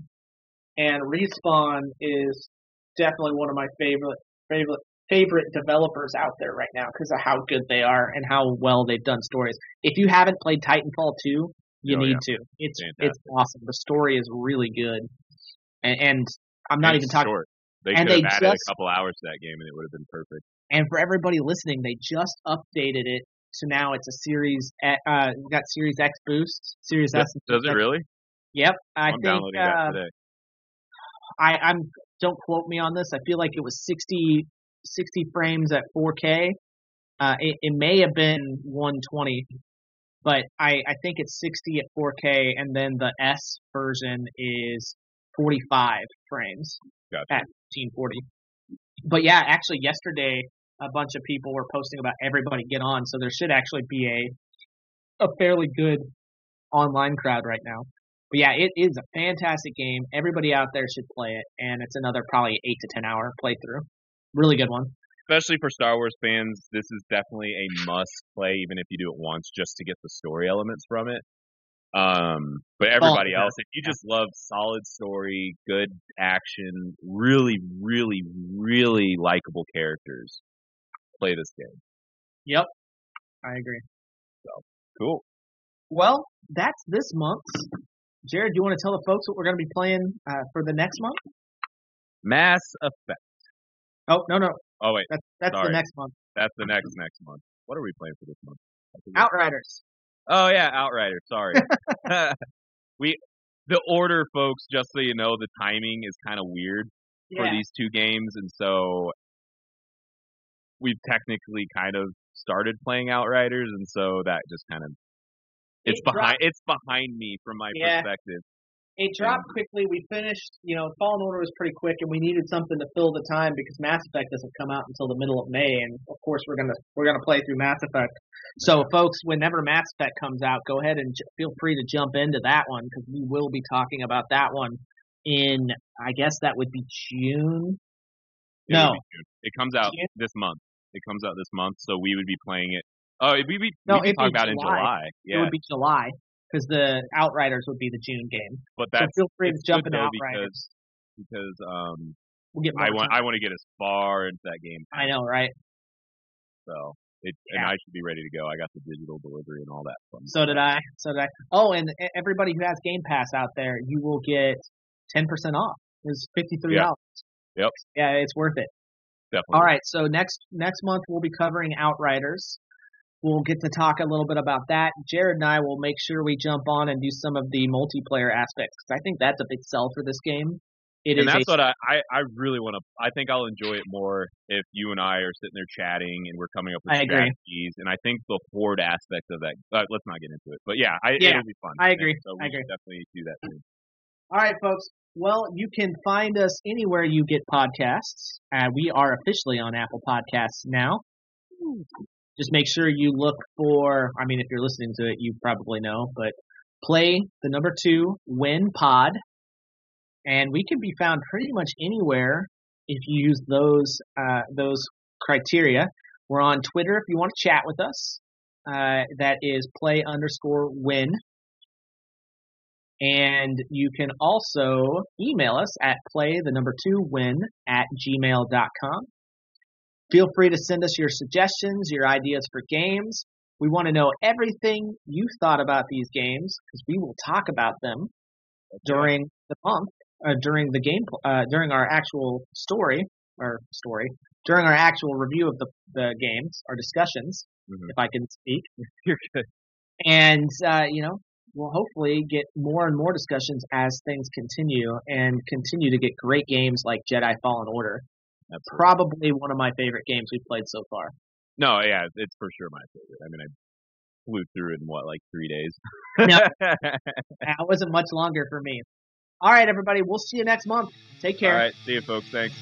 And Respawn is definitely one of my favorite favorite favorite developers out there right now because of how good they are and how well they've done stories. If you haven't played Titanfall 2, you oh, need yeah. to. It's Fantastic. it's awesome. The story is really good, and, and I'm not it's even talking. Short. They and could they have added just, a couple hours to that game, and it would have been perfect. And for everybody listening, they just updated it, so now it's a Series. Uh, got Series X boost, Series does, S. Does it really? Yep, I I'm think. Uh, I, I'm don't quote me on this. I feel like it was 60, 60 frames at 4K. Uh, it, it may have been 120, but I, I think it's 60 at 4K, and then the S version is 45 frames gotcha. at 1440. But yeah, actually, yesterday a bunch of people were posting about everybody get on, so there should actually be a a fairly good online crowd right now. But yeah, it is a fantastic game. Everybody out there should play it, and it's another probably eight to ten hour playthrough. Really good one. Especially for Star Wars fans, this is definitely a must play, even if you do it once, just to get the story elements from it. Um, but everybody oh, else, if you just love solid story, good action, really, really, really likable characters, play this game. Yep, I agree. So cool. Well, that's this month's Jared, do you want to tell the folks what we're going to be playing uh, for the next month? Mass Effect. Oh no no. Oh wait, that's that's Sorry. the next month. That's the next next month. What are we playing for this month? Outriders. Oh yeah, Outriders. Sorry. we the order, folks. Just so you know, the timing is kind of weird. for these two games, and so we've technically kind of started playing Outriders, and so that just kind of it's It behind dropped- it's behind me from my Yeah. perspective. It dropped quickly. We finished, you know, Fallen Order was pretty quick, and we needed something to fill the time because Mass Effect doesn't come out until the middle of May, and of course we're gonna we're gonna play through Mass Effect. So, folks, whenever Mass Effect comes out, go ahead and j- feel free to jump into that one because we will be talking about that one in, I guess that would be June. It No. be June. it comes out June? this month. It comes out this month, so we would be playing it. Oh, we'd be No, we talk be about it in July. July. It would be July because the Outriders would be the June game. but So that's feel free to jump into Outriders. because because um We'll get I want time. I want to get as far into that game I know, right? so it and I should be ready to go. I got the digital delivery and all that fun. So did I. So did I. Oh, and everybody who has Game Pass out there, you will get ten percent off. It's fifty three dollars. Yep. Yeah, it's worth it. Definitely. All right. So next next month we'll be covering Outriders. We'll get to talk a little bit about that. Jared and I will make sure we jump on and do some of the multiplayer aspects because I think that's a big sell for this game. It and that's a, what I, I, I really want to. I think I'll enjoy it more if you and I are sitting there chatting and we're coming up with I agree. strategies. And I think the horde aspect of that. Uh, let's not get into it, but yeah, I, Yeah, it'll be fun. I agree. So we I agree. definitely do that soon. All right, folks. Well, you can find us anywhere you get podcasts. Uh, we are officially on Apple Podcasts now. Just make sure you look for, I mean, if you're listening to it, you probably know, but play the number two, Win Pod. And we can be found pretty much anywhere if you use those, uh, those criteria. We're on Twitter if you want to chat with us. Uh, that is play underscore win. And you can also email us at play the number two win at gmail.com. Feel free to send us your suggestions, your ideas for games. We want to know everything you thought about these games because we will talk about them during the month, uh, during the game, uh, during our actual story or story, during our actual review of the, the games, our discussions, Mhm. if I can speak You're good. and uh, you know we'll hopefully get more and more discussions as things continue and continue to get great games like Jedi Fallen Order. Absolutely. Probably one of my favorite games we've played so far. No, yeah, it's for sure my favorite. I mean, I flew through it in what like three days. No. That wasn't much longer for me. All right, everybody, we'll see you next month. Take care. All right, see you, folks. Thanks.